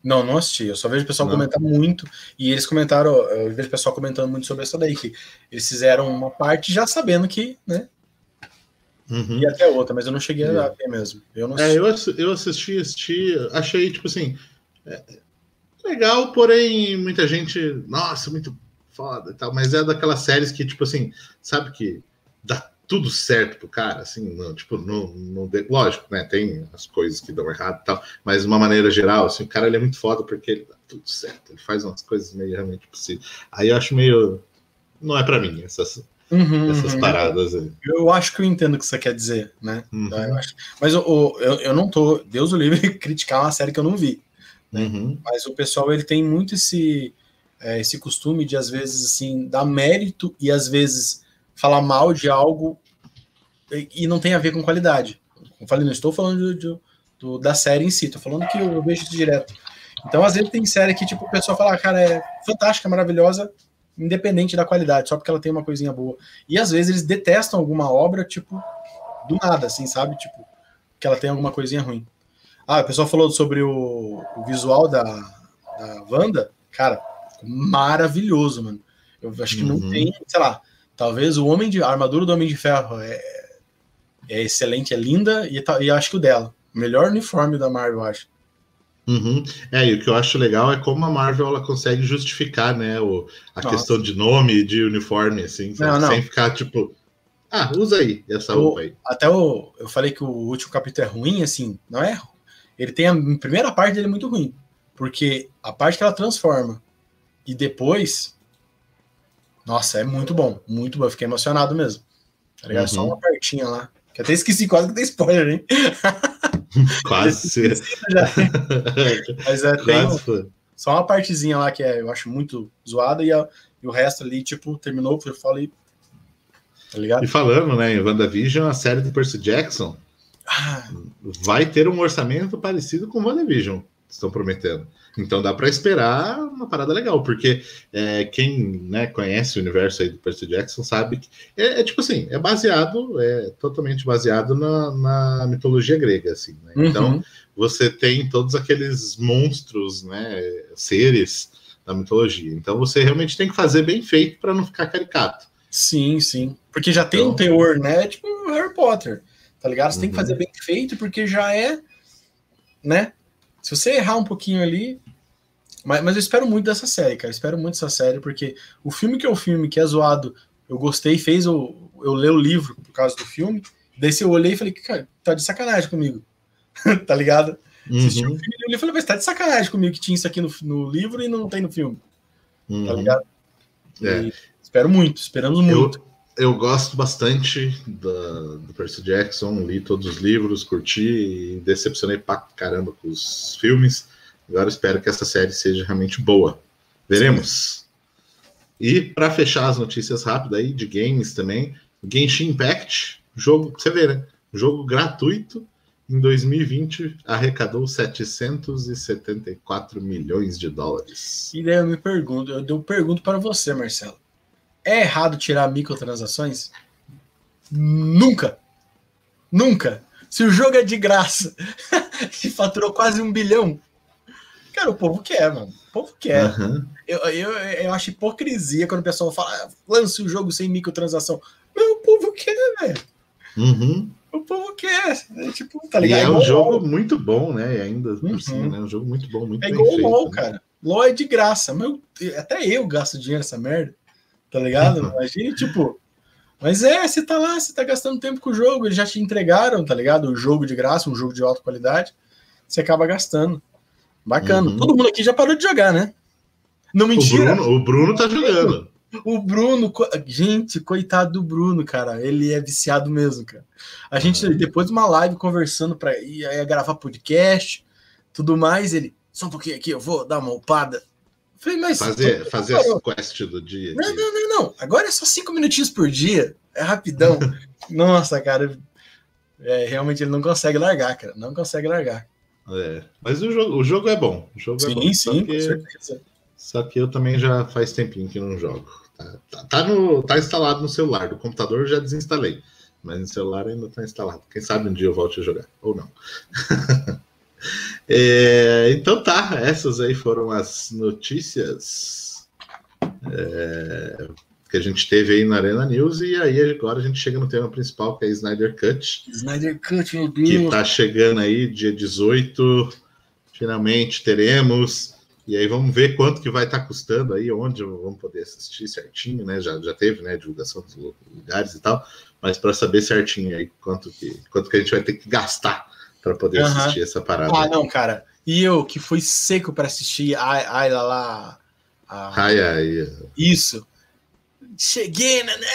Não, não assisti. Eu só vejo o pessoal não. comentar muito. E eles comentaram, eu vejo o pessoal comentando muito sobre essa daí, que eles fizeram uma parte já sabendo que, né? Uhum. E até outra, mas eu não cheguei a ver mesmo. Eu, não é, eu, eu assisti, assisti, achei, tipo assim, é, legal, porém, muita gente, nossa, muito foda e tal, mas é daquelas séries que, tipo assim, sabe que dá tudo certo pro cara, assim, não, tipo, não, não, lógico, né, tem as coisas que dão errado e tal, mas de uma maneira geral, assim, o cara ele é muito foda porque ele dá tudo certo, ele faz umas coisas meio realmente possíveis. Aí eu acho meio, não é para mim essas, uhum, essas uhum. paradas aí. Eu acho que eu entendo o que você quer dizer, né, uhum. eu mas eu, eu, eu não tô, Deus o livre, criticar uma série que eu não vi, né? Uhum. mas o pessoal, ele tem muito esse, é, esse costume de, às vezes, assim, dar mérito e, às vezes, falar mal de algo e não tem a ver com qualidade. Eu falei, não estou falando de, de, do, da série em si, estou falando que eu vejo isso direto. Então, às vezes, tem série que tipo, o pessoal fala, ah, cara, é fantástica, maravilhosa, independente da qualidade, só porque ela tem uma coisinha boa. E às vezes eles detestam alguma obra, tipo, do nada, assim, sabe? Tipo, que ela tem alguma coisinha ruim. Ah, o pessoal falou sobre o, o visual da, da Wanda, cara, maravilhoso, mano. Eu acho que uhum. não tem, sei lá, Talvez o Homem de a armadura do Homem de Ferro é, é excelente, é linda, e, e acho que o dela. O melhor uniforme da Marvel, acho. Uhum. É, e o que eu acho legal é como a Marvel ela consegue justificar, né, o, a Nossa. questão de nome de uniforme, assim, não, não. sem ficar tipo, ah, usa aí essa o, roupa aí. Até o, eu falei que o último capítulo é ruim, assim, não é? Ele tem a primeira parte dele muito ruim, porque a parte que ela transforma e depois nossa, é muito bom, muito bom. Eu fiquei emocionado mesmo. Tá ligado? Uhum. Só uma partinha lá. Que até esqueci quase que tem spoiler, hein? quase. Mas é, tem só uma partezinha lá que é, eu acho muito zoada e, a, e o resto ali, tipo, terminou, eu falei. Tá ligado? E falando, né, em WandaVision, a série do Percy Jackson. Vai ter um orçamento parecido com WandaVision, estão prometendo. Então dá para esperar uma parada legal, porque é, quem né, conhece o universo aí do Percy Jackson sabe que é, é tipo assim, é baseado, é totalmente baseado na, na mitologia grega, assim. Né? Uhum. Então você tem todos aqueles monstros, né, seres da mitologia. Então você realmente tem que fazer bem feito para não ficar caricato. Sim, sim, porque já tem então, um teor, né, tipo Harry Potter, tá ligado? Você uhum. tem que fazer uhum. bem feito porque já é, né? Se você errar um pouquinho ali, mas, mas eu espero muito dessa série, cara. Eu espero muito dessa série, porque o filme que é o filme que é zoado, eu gostei, fez eu, eu ler o livro por causa do filme. Daí eu olhei e falei, cara, tá de sacanagem comigo. tá ligado? Uhum. Assisti o filme e falei, mas tá de sacanagem comigo que tinha isso aqui no, no livro e não tem no filme. Tá uhum. Tá ligado? É. espero muito, esperamos muito. Eu, eu gosto bastante da, do Percy Jackson, li todos os livros, curti e decepcionei pra caramba com os filmes. Agora espero que essa série seja realmente boa. Veremos. E para fechar as notícias rápidas aí de games também, Genshin Impact, jogo, você vê, né? Jogo gratuito em 2020 arrecadou 774 milhões de dólares. E daí eu me pergunto, eu pergunto para você, Marcelo. É errado tirar microtransações? Nunca. Nunca. Se o jogo é de graça e faturou quase um bilhão, Cara, o povo quer, mano. O povo quer. Uhum. Eu, eu, eu acho hipocrisia quando o pessoal fala, ah, lance o jogo sem microtransação. Mas o povo quer, velho. Uhum. O povo quer. É, tipo, tá ligado? E é, um jogo muito bom, né? E ainda uhum. por cima, né? Um jogo muito bom, muito É igual o LOL, né? cara. LOL é de graça. Até eu gasto dinheiro nessa merda. Tá ligado? Imagina, tipo. Mas é, você tá lá, você tá gastando tempo com o jogo, eles já te entregaram, tá ligado? O jogo de graça, um jogo de alta qualidade, você acaba gastando. Bacana. Uhum. Todo mundo aqui já parou de jogar, né? Não mentira. O Bruno, o Bruno tá jogando. O Bruno, gente, coitado do Bruno, cara. Ele é viciado mesmo, cara. A gente, uhum. depois de uma live conversando para ir gravar podcast, tudo mais, ele. Só um pouquinho aqui, eu vou dar uma upada. Falei, mas. Fazer, tô, fazer as quest do dia. Não, não, não, não. Agora é só cinco minutinhos por dia. É rapidão. Nossa, cara. É, realmente ele não consegue largar, cara. Não consegue largar. É, mas o jogo, o jogo é bom. O jogo sim, é bom. Sim, que, com certeza. Só que eu também já faz tempinho que não jogo. Tá, tá, tá, no, tá instalado no celular. Do computador eu já desinstalei. Mas no celular ainda tá instalado. Quem sabe um dia eu volte a jogar. Ou não. É, então tá, essas aí foram as notícias é, que a gente teve aí na Arena News, e aí agora a gente chega no tema principal, que é Snyder Cut. Snyder Cut, meu Deus. Que tá chegando aí, dia 18, finalmente teremos. E aí vamos ver quanto que vai estar tá custando aí, onde vamos poder assistir certinho, né? Já, já teve, né, divulgação dos lugares e tal, mas para saber certinho aí quanto que, quanto que a gente vai ter que gastar para poder uhum. assistir essa parada. Ah, não, cara. E eu que fui seco para assistir, ai, ai lá lá. Ai, ai. Isso. Cheguei, né? né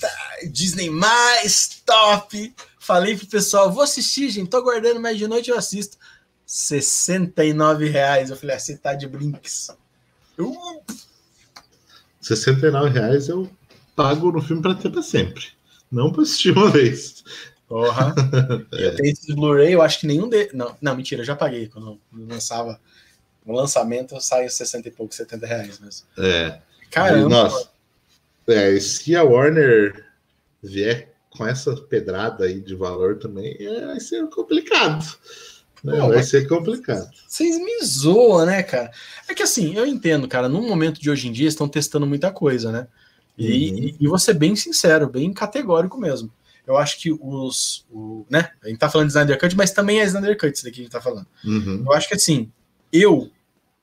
tá, Disney mais top. Falei pro pessoal, vou assistir, gente. Tô aguardando mais de noite eu assisto. 69 reais. Eu falei, ah, você tá de brinks. Uh! 69 reais eu pago no filme para ter para sempre. Não para assistir uma vez. Porra. Eu tenho esse Blu-ray, eu acho que nenhum de. Não, não, mentira, eu já paguei. Quando lançava no lançamento, sai 60 e pouco, 70 reais mesmo. É. Caramba. Nossa. É, se a Warner vier com essa pedrada aí de valor também, é, vai ser complicado. Né? Pô, vai ser complicado. Vocês me zoam, né, cara? É que assim, eu entendo, cara, no momento de hoje em dia estão testando muita coisa, né? E, uhum. e, e vou ser bem sincero, bem categórico mesmo. Eu acho que os. O, né? A gente tá falando de Snyder Cut, mas também é Snyder Cut isso daqui que a gente tá falando. Uhum. Eu acho que assim, eu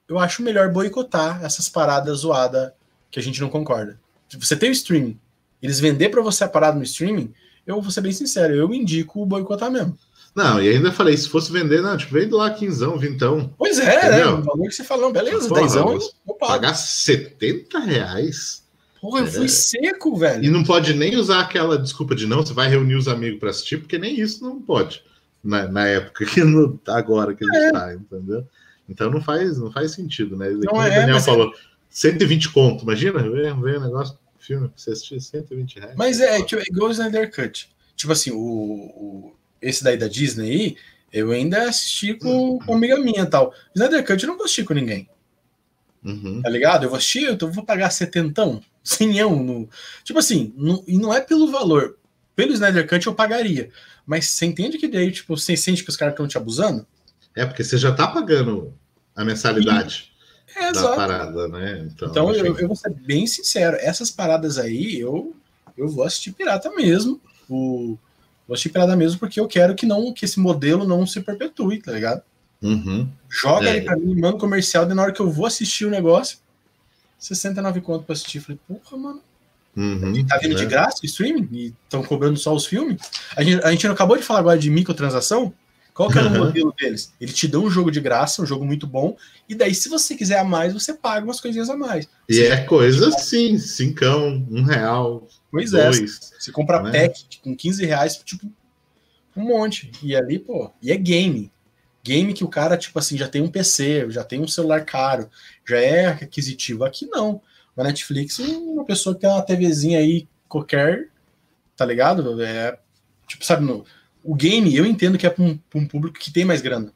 eu acho melhor boicotar essas paradas zoadas que a gente não concorda. Você tem o streaming, eles vender para você a parada no streaming, eu vou ser bem sincero, eu indico boicotar mesmo. Não, e ainda falei, se fosse vender, não, tipo, vende lá quinzão, vintão. Pois é, né? O valor que você falou, beleza, Porra, dezão, eu pago. Pagar 70 reais? Porra, eu fui é. seco, velho. E não pode nem usar aquela desculpa de não, você vai reunir os amigos para assistir, porque nem isso não pode. Na, na época que no, agora que a gente é. tá, entendeu? Então não faz, não faz sentido, né? Não é, o Daniel falou, é... 120 conto, imagina, vem, vem um negócio, filme, você assistir 120 reais. Mas é, tipo, é igual o Snyder Cut. Tipo assim, o, o esse daí da Disney aí, eu ainda assisti com, com uma amiga minha e tal. Snyder Cut eu não vou assistir com ninguém. Uhum. Tá ligado? Eu vou assistir, eu vou pagar setentão, senhão. No... Tipo assim, não, e não é pelo valor. Pelo Snyder Cut eu pagaria. Mas você entende que daí, tipo, você sente que os caras estão te abusando? É, porque você já tá pagando a mensalidade e... é, da exato. parada, né? Então, então eu, eu, vou ser bem sincero, essas paradas aí eu, eu vou assistir pirata mesmo. O, Vou assistir pelada mesmo porque eu quero que não que esse modelo não se perpetue, tá ligado? Uhum. Joga é. aí pra mim, manda comercial, e na hora que eu vou assistir o negócio, 69 conto pra assistir. Falei, porra, mano. Uhum, tá vindo é. de graça o streaming? E estão cobrando só os filmes? A gente, a gente não acabou de falar agora de microtransação? Qual que era uhum. o modelo deles? Ele te dá um jogo de graça, um jogo muito bom, e daí, se você quiser a mais, você paga umas coisinhas a mais. E você é coisa assim, cincão, um real. Pois é, dois, é. Você compra né? pack com 15 reais, tipo, um monte. E ali, pô, e é game. Game que o cara, tipo assim, já tem um PC, já tem um celular caro, já é aquisitivo. Aqui não. Na Netflix, uma pessoa que tem uma TVzinha aí qualquer, tá ligado? É, tipo, sabe, no, o game eu entendo que é para um, um, público que tem mais grana.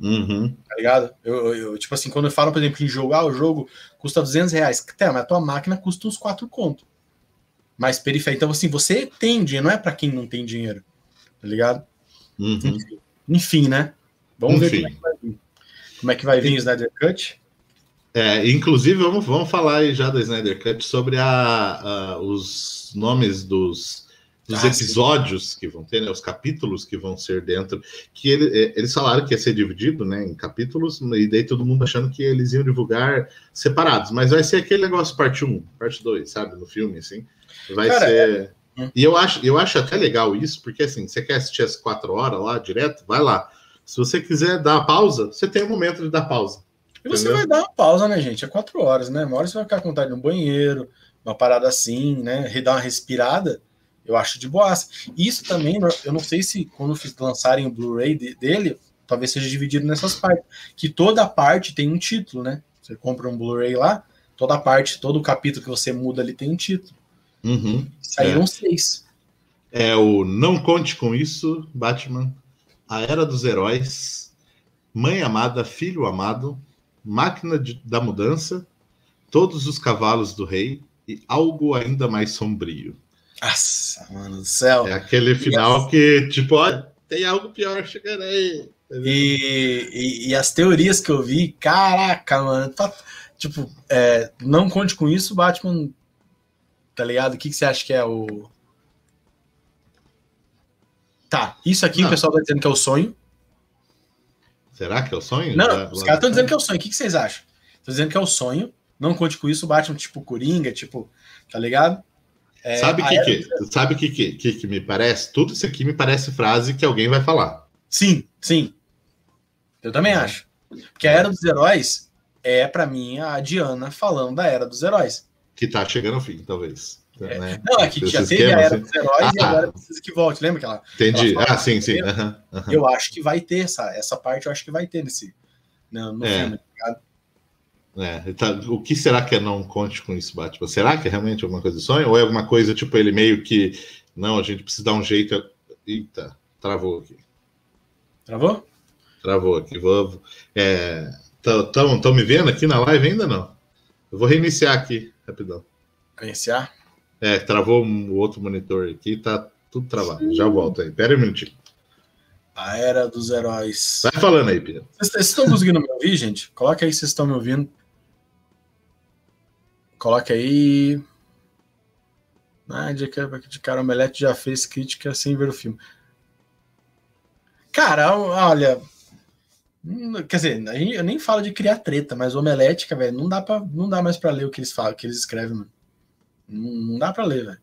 Uhum. Tá ligado? Eu, eu, tipo assim, quando eu falo, por exemplo, em jogo, ah, o jogo custa 200 reais. Tá, mas a tua máquina custa uns 4 conto. Mais periférica. Então, assim, você tem dinheiro, não é para quem não tem dinheiro. Tá ligado? Uhum. Enfim, né? Vamos Enfim. ver como é que vai vir. Como é que vai vir o Snyder Cut? É, inclusive, vamos, vamos falar aí já do Snyder Cut sobre a, a os nomes dos dos ah, episódios sim. que vão ter, né, os capítulos que vão ser dentro, que ele, é, eles falaram que ia ser dividido né, em capítulos, e daí todo mundo achando que eles iam divulgar separados, mas vai ser aquele negócio parte 1, parte 2, sabe, no filme, assim. Vai Cara, ser. É... E eu acho, eu acho até legal isso, porque assim, você quer assistir as quatro horas lá direto, vai lá. Se você quiser dar pausa, você tem um momento de dar pausa. E você entendeu? vai dar uma pausa, né, gente? É quatro horas, né? Uma hora você vai ficar com vontade no banheiro, uma parada assim, né? Dar uma respirada eu acho de boas. Isso também, eu não sei se quando lançarem o Blu-ray de, dele, talvez seja dividido nessas partes. Que toda parte tem um título, né? Você compra um Blu-ray lá, toda parte, todo o capítulo que você muda ali tem um título. Uhum, Saíram é. seis. É o Não Conte Com Isso, Batman, A Era dos Heróis, Mãe Amada, Filho Amado, Máquina de, da Mudança, Todos os Cavalos do Rei e Algo Ainda Mais Sombrio. Nossa, mano do céu. É aquele final que, tipo, tem algo pior chegando aí. E, e, e, as teorias que eu vi, caraca, mano, tá, tipo, é, não conte com isso, Batman, tá ligado? O que, que você acha que é o. Tá, isso aqui não. o pessoal tá dizendo que é o sonho. Será que é o sonho? Não, Já, os caras estão dizendo que é o sonho. O que, que vocês acham? Estão dizendo que é o sonho. Não conte com isso, Batman, tipo Coringa, tipo, tá ligado? É, sabe o que, que, sabe que, que, que, me parece? Tudo isso aqui me parece frase que alguém vai falar. Sim, sim. Eu também acho. Porque a Era dos Heróis é, para mim, a Diana falando da Era dos Heróis. Que tá chegando ao fim, talvez. É. Né? Não, é que já teve esquema, a Era assim. dos Heróis ah, e agora precisa que volte. Lembra que ela. Entendi. Ela ah, sim, sim. Uhum, uhum. Eu acho que vai ter essa, essa parte, eu acho que vai ter nesse. No, no é. filme, tá é, tá, o que será que é não conte com isso, Batman? Será que é realmente alguma coisa de sonho? Ou é alguma coisa, tipo, ele meio que. Não, a gente precisa dar um jeito. Eita, travou aqui. Travou? Travou aqui. Vou. Estão é, me vendo aqui na live ainda não? Eu vou reiniciar aqui, rapidão. Reiniciar? É, travou o outro monitor aqui, tá tudo travado. Já volto aí. Pera aí um minutinho. A era dos heróis. Vai falando aí, Pedro. Vocês estão conseguindo me ouvir, gente? Coloca aí se vocês estão me ouvindo. Coloca aí. Ah, de, de cara, Omelete já fez crítica sem ver o filme. Cara, olha. Hum, quer dizer, eu nem falo de criar treta, mas Omelete, velho, não dá para não dá mais para ler o que eles falam, o que eles escrevem, mano. Não, não dá para ler, velho.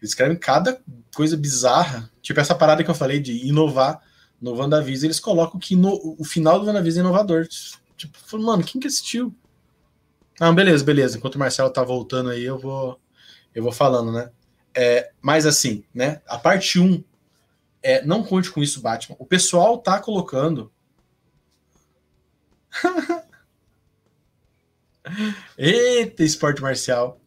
Eles escrevem cada coisa bizarra, tipo essa parada que eu falei de inovar no WandaVision, eles colocam que no, o final do WandaVision é inovador. Tipo, mano, quem que assistiu? Ah, beleza, beleza. Enquanto o Marcelo tá voltando aí, eu vou eu vou falando, né? É, mas assim, né? A parte 1 é não conte com isso, Batman. O pessoal tá colocando Eita, esporte marcial.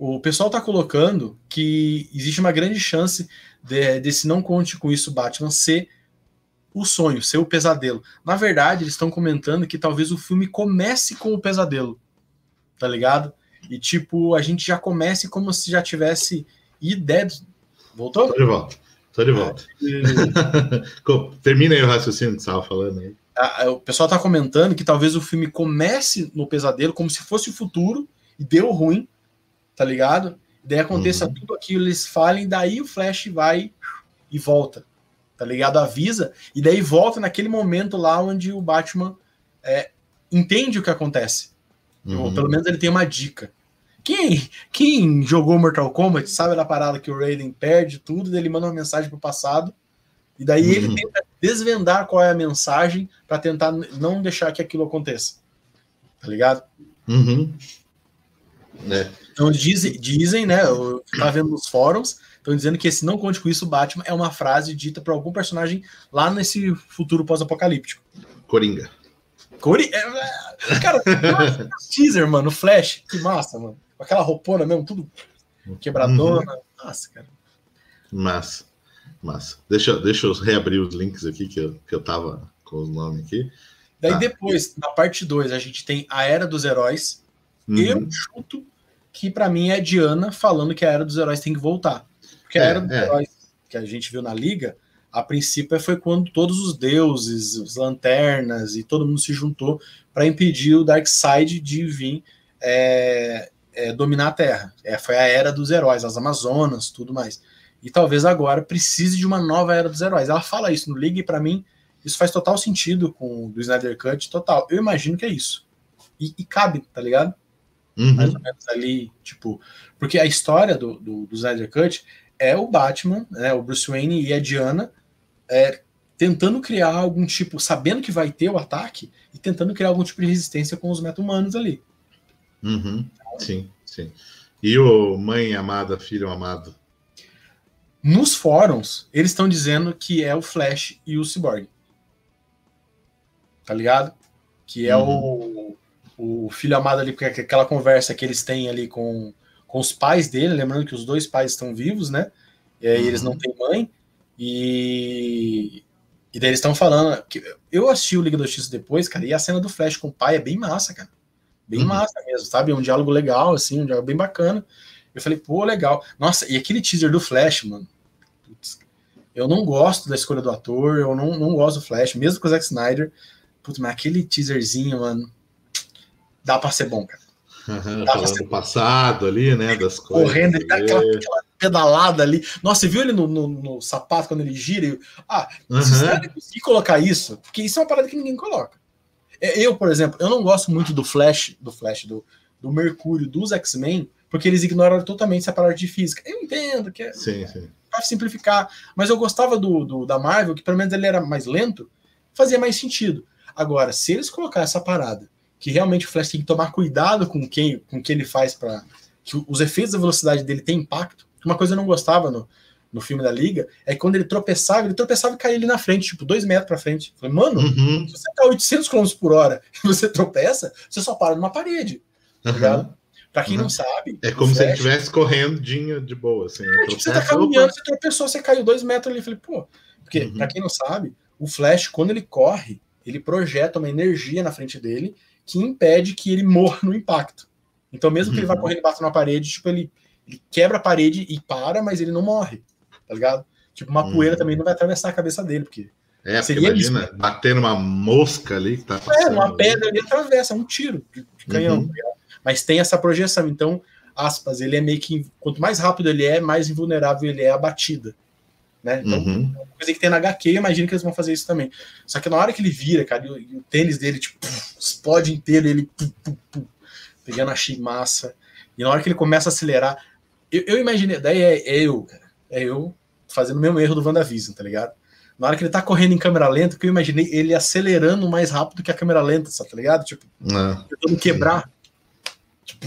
O pessoal tá colocando que existe uma grande chance de, desse não conte com isso Batman ser o sonho, ser o pesadelo. Na verdade, eles estão comentando que talvez o filme comece com o pesadelo tá ligado? E tipo, a gente já comece como se já tivesse ideia. Voltou? Tô de volta. Tô de volta. É, Termina aí o raciocínio que você estava falando aí. o pessoal tá comentando que talvez o filme comece no pesadelo, como se fosse o futuro, e deu ruim, tá ligado? Daí aconteça uhum. tudo aquilo, eles falem, daí o Flash vai e volta, tá ligado? Avisa, e daí volta naquele momento lá onde o Batman é, entende o que acontece. Uhum. Ou pelo menos ele tem uma dica. Quem, quem jogou Mortal Kombat sabe da parada que o Raiden perde tudo, ele manda uma mensagem pro passado, e daí uhum. ele tenta desvendar qual é a mensagem para tentar não deixar que aquilo aconteça. Tá ligado? Uhum. É. Então dizem, dizem, né? Eu tá vendo nos fóruns, estão dizendo que esse não conte com isso, Batman é uma frase dita para algum personagem lá nesse futuro pós-apocalíptico. Coringa. Cori... É, cara, teaser, mano, Flash, que massa, mano. Com aquela roupona mesmo, tudo quebradona. Uhum. Nossa, cara. Massa, massa. Deixa, deixa eu reabrir os links aqui que eu, que eu tava com os nomes aqui. Daí tá. depois, na parte 2, a gente tem a Era dos Heróis. Uhum. Eu chuto que para mim é Diana falando que a Era dos Heróis tem que voltar. Porque a é, Era dos é. Heróis que a gente viu na Liga a princípio foi quando todos os deuses, as lanternas e todo mundo se juntou para impedir o Darkseid de vir é, é, dominar a Terra. É, foi a era dos heróis, as Amazonas, tudo mais. E talvez agora precise de uma nova era dos heróis. Ela fala isso no Liga e para mim isso faz total sentido com o do Snyder Cut, total. Eu imagino que é isso. E, e cabe, tá ligado? Uhum. Mais ou menos ali, tipo. Porque a história do, do, do Snyder Cut é o Batman, né, o Bruce Wayne e a Diana é, tentando criar algum tipo, sabendo que vai ter o ataque, e tentando criar algum tipo de resistência com os meta-humanos ali. Uhum. Sim, sim. E o mãe amada, filho amado? Nos fóruns, eles estão dizendo que é o Flash e o Cyborg. Tá ligado? Que é uhum. o, o filho amado ali, porque é aquela conversa que eles têm ali com, com os pais dele, lembrando que os dois pais estão vivos, né? E aí uhum. eles não têm mãe. E, e daí eles estão falando. que Eu assisti o Liga da Justiça depois, cara, e a cena do Flash com o pai é bem massa, cara. Bem uhum. massa mesmo, sabe? É um diálogo legal, assim, um diálogo bem bacana. Eu falei, pô, legal. Nossa, e aquele teaser do Flash, mano. Putz, Eu não gosto da escolha do ator, eu não, não gosto do Flash, mesmo com o Zack Snyder. Putz, mas aquele teaserzinho, mano, dá pra ser bom, cara. Uhum, falando do passado ali, né? Das coisas. Correndo, ele dá aquela, aquela, pedalada ali. Nossa, você viu ele no, no, no sapato quando ele gira? E, ah, uhum. se você conseguir colocar isso, porque isso é uma parada que ninguém coloca. É, eu, por exemplo, eu não gosto muito do Flash, do Flash, do, do Mercúrio, dos X-Men, porque eles ignoram totalmente essa parte de física. Eu entendo que é sim, sim. para simplificar, mas eu gostava do, do, da Marvel, que pelo menos ele era mais lento, fazia mais sentido. Agora, se eles colocar essa parada, que realmente o Flash tem que tomar cuidado com quem, com que ele faz para que os efeitos da velocidade dele têm impacto. Uma coisa eu não gostava no, no filme da Liga é que quando ele tropeçava, ele tropeçava e caía ali na frente, tipo, dois metros para frente. Eu falei, mano, uhum. se você tá 800 km por hora e você tropeça, você só para numa parede. Tá ligado? Pra quem uhum. não sabe. É como se ele estivesse correndo de boa. Assim, é, tipo, você tá caminhando, você tropeçou, você caiu dois metros ali. Eu falei, pô. Porque, uhum. pra quem não sabe, o Flash, quando ele corre, ele projeta uma energia na frente dele que impede que ele morra no impacto. Então, mesmo que ele vá uhum. correndo e bata na parede, tipo, ele, ele, quebra a parede e para, mas ele não morre. Tá ligado? Tipo, uma poeira uhum. também não vai atravessar a cabeça dele, porque. É, seria imagina, isso, bater numa mosca ali que tá passando. É, uma pedra ali atravessa, um tiro de, de canhão, uhum. mas tem essa projeção. Então, aspas, ele é meio que. Quanto mais rápido ele é, mais invulnerável ele é à batida. Né? Então, uhum. É coisa que tem na HQ, imagino que eles vão fazer isso também. Só que na hora que ele vira, cara, e o, e o tênis dele, tipo, explode inteiro, ele pegando a massa. E na hora que ele começa a acelerar, eu, eu imaginei, daí é, é, eu, cara, é eu fazendo o mesmo erro do WandaVision, tá ligado? Na hora que ele tá correndo em câmera lenta, que eu imaginei ele acelerando mais rápido que a câmera lenta, tá ligado? Tipo, Não. tentando quebrar. Tipo,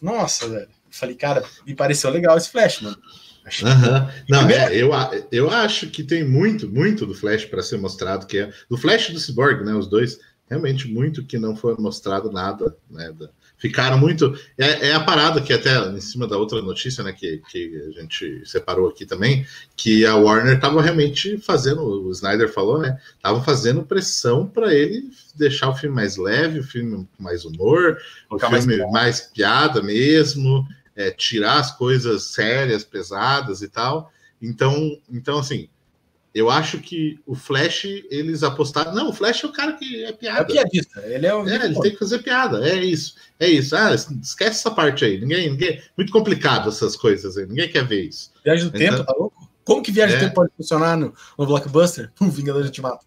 nossa, velho. Falei, cara, me pareceu legal esse flash, mano. Uhum. Não, é, eu, eu acho que tem muito, muito do Flash para ser mostrado, que é do Flash e do Cyborg, né? Os dois, realmente muito que não foi mostrado nada, né? Da, ficaram muito. É, é, a parada que até em cima da outra notícia, né, que, que a gente separou aqui também, que a Warner estava realmente fazendo, o Snyder falou, né, estava fazendo pressão para ele deixar o filme mais leve, o filme com mais humor, o filme mais, mais piada mesmo, é, tirar as coisas sérias, pesadas e tal. Então, então assim, eu acho que o Flash, eles apostaram. Não, o Flash é o cara que é piada. É piadista. Ele é o. É, ele tem que fazer piada. É isso. É isso. Ah, esquece essa parte aí. Ninguém, ninguém. Muito complicado essas coisas aí. Ninguém quer ver isso. Viagem do então, tempo, tá louco? Como que viagem é. do tempo pode funcionar no, no blockbuster? Um Vingador Ultimato.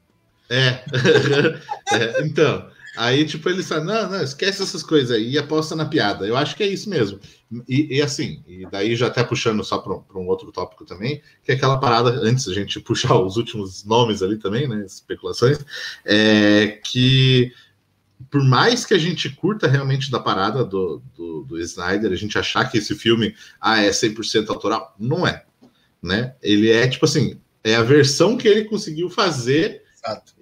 É. é. Então, Aí, tipo, eles falam, não, não, esquece essas coisas aí e aposta na piada. Eu acho que é isso mesmo. E, e assim, e daí já até puxando só para um, um, outro tópico também, que é aquela parada, antes a gente puxar os últimos nomes ali também, né, especulações, é que por mais que a gente curta realmente da parada do, do, do Snyder, a gente achar que esse filme ah, é 100% autoral, não é, né? Ele é, tipo assim, é a versão que ele conseguiu fazer Exato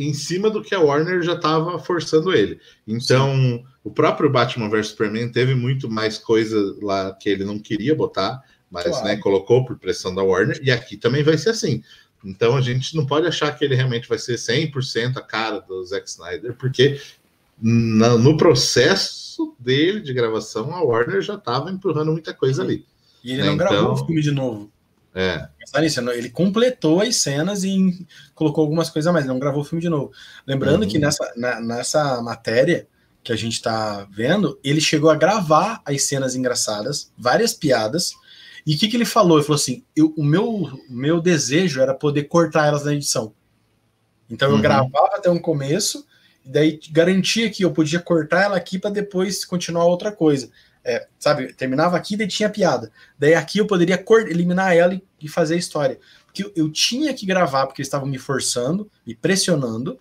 em cima do que a Warner já estava forçando ele. Então, Sim. o próprio Batman vs Superman teve muito mais coisa lá que ele não queria botar, mas claro. né, colocou por pressão da Warner, e aqui também vai ser assim. Então a gente não pode achar que ele realmente vai ser 100% a cara do Zack Snyder, porque no processo dele de gravação, a Warner já estava empurrando muita coisa ali. E ele né? não gravou então, o filme de novo. É. Nisso, ele completou as cenas e colocou algumas coisas a mais, não gravou o filme de novo. Lembrando uhum. que nessa, na, nessa matéria que a gente está vendo, ele chegou a gravar as cenas engraçadas, várias piadas. E o que, que ele falou? Ele falou assim: eu, o meu, meu desejo era poder cortar elas na edição. Então eu uhum. gravava até um começo, e daí garantia que eu podia cortar ela aqui para depois continuar outra coisa. É, sabe, terminava aqui e tinha piada. Daí aqui eu poderia eliminar ela e, e fazer a história. Porque eu, eu, tinha que gravar, porque eles estavam me forçando, me pressionando,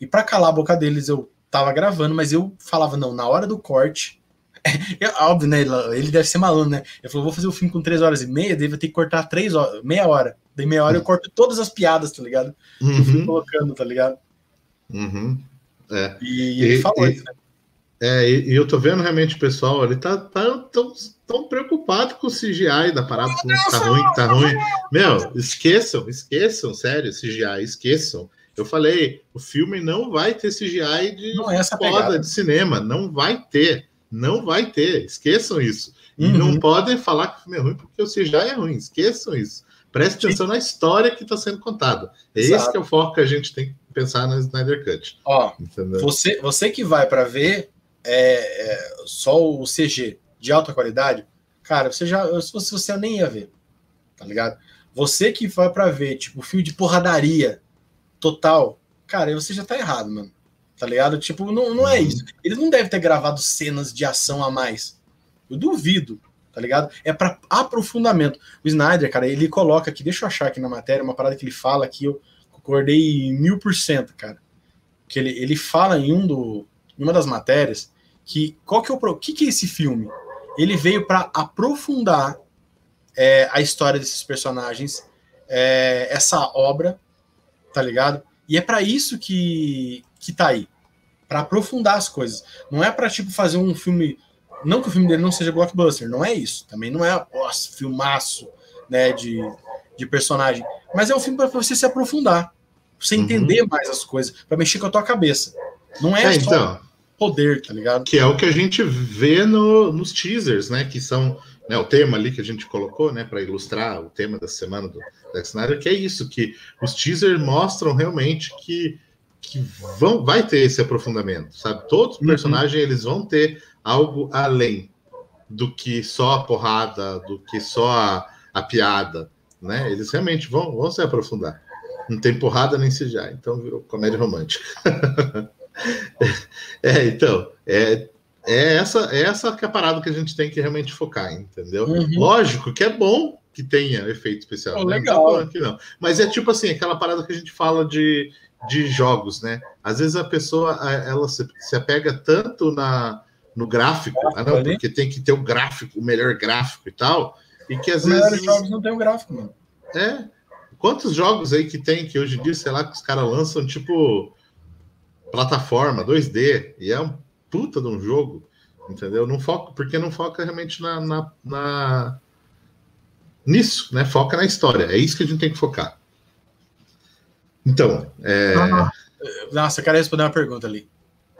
e para calar a boca deles eu tava gravando, mas eu falava, não, na hora do corte. É, óbvio, né? Ele deve ser maluco, né? Ele falou: vou fazer o filme com três horas e meia, daí vai ter que cortar três horas, meia hora. Daí meia hora eu corto todas as piadas, tá ligado? Uhum. Eu fui colocando, tá ligado? Uhum. É. E, e ele falou e, isso, né? É, e, e, eu tô vendo realmente o pessoal ali tá, tá tão, tão preocupado com o CGI da parada, que tá ruim, tá ruim. Meu, esqueçam, esqueçam, sério, CGI, esqueçam. Eu falei, o filme não vai ter CGI de não é essa foda de cinema, não vai ter, não vai ter, esqueçam isso. E uhum. não podem falar que o filme é ruim porque o CGI é ruim, esqueçam isso. Preste atenção na história que está sendo contada. É Exato. esse que é o foco que a gente tem que pensar na Snyder Cut. Ó, você, você que vai para ver é, é, só o CG de alta qualidade, cara, você já, se você, você nem ia ver, tá ligado? Você que vai para ver, tipo, filme de porradaria total, cara, você já tá errado, mano. Tá ligado? Tipo, não, não é uhum. isso. Eles não devem ter gravado cenas de ação a mais. Eu duvido, tá ligado? É para aprofundamento. O Snyder, cara, ele coloca aqui, deixa eu achar aqui na matéria, uma parada que ele fala aqui, eu concordei mil por cento, cara. Que ele, ele fala em um do, em uma das matérias que qual que é o que, que é esse filme? Ele veio para aprofundar é, a história desses personagens, é, essa obra, tá ligado? E é para isso que, que tá aí, para aprofundar as coisas. Não é para tipo fazer um filme, não que o filme dele não seja blockbuster, não é isso. Também não é, nossa, filmaço, né, de, de personagem, mas é um filme para você se aprofundar, pra você uhum. entender mais as coisas, para mexer com a tua cabeça. Não é, é só então, poder, tá ligado? Que é o que a gente vê no, nos teasers, né, que são né, o tema ali que a gente colocou, né, para ilustrar o tema da semana do Zack Snyder, que é isso, que os teasers mostram realmente que, que vão, vai ter esse aprofundamento, sabe? Todos os uhum. personagens uhum. eles vão ter algo além do que só a porrada, do que só a, a piada, né? Eles realmente vão, vão se aprofundar. Não tem porrada nem CGI, então virou comédia romântica. é, então, é, é essa, é essa que é a parada que a gente tem que realmente focar, entendeu? Uhum. Lógico que é bom que tenha efeito especial. Oh, né? Legal. Não, não. Mas é tipo assim, aquela parada que a gente fala de, de jogos, né? Às vezes a pessoa ela se, se apega tanto na, no gráfico, ah, não, porque tem que ter o gráfico, o melhor gráfico e tal, e que às vezes. Os jogos não tem o gráfico, mano. É. Quantos jogos aí que tem que hoje em dia, sei lá, que os caras lançam tipo plataforma 2D, e é um puta de um jogo, entendeu? Não foca, porque não foca realmente na, na, na, nisso, né? Foca na história. É isso que a gente tem que focar. Então, é... Nossa, eu quero responder uma pergunta ali.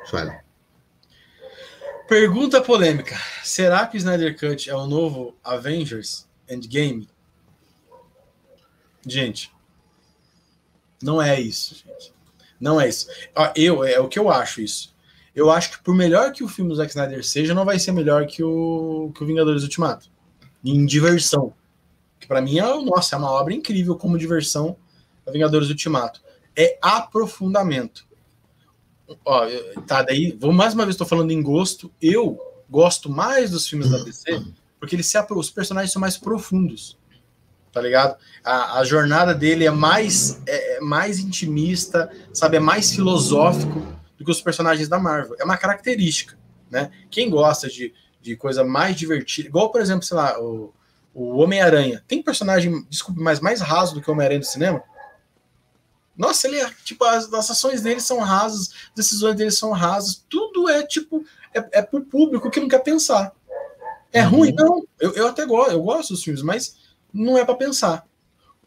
Fale. Pergunta polêmica. Será que o Snyder Cut é o novo Avengers Endgame? Gente, não é isso, gente. Não é isso. Eu, é o que eu acho isso. Eu acho que por melhor que o filme do Zack Snyder seja, não vai ser melhor que o, que o Vingadores Ultimato. Em diversão. Que para mim é, nossa, é uma obra incrível como diversão a Vingadores Ultimato. É aprofundamento. Ó, tá, daí, vou mais uma vez, estou falando em gosto. Eu gosto mais dos filmes da DC porque eles se, os personagens são mais profundos tá ligado? A, a jornada dele é mais, é, é, mais intimista, sabe? É mais filosófico do que os personagens da Marvel. É uma característica, né? Quem gosta de, de coisa mais divertida, igual, por exemplo, sei lá, o, o Homem-Aranha. Tem personagem, desculpe, mas mais raso do que o Homem-Aranha do cinema? Nossa, ele é, tipo, as, as ações dele são rasas, as decisões dele são rasas, tudo é, tipo, é, é pro público que não quer pensar. É uhum. ruim? Não, eu, eu até gosto, eu gosto dos filmes, mas não é para pensar.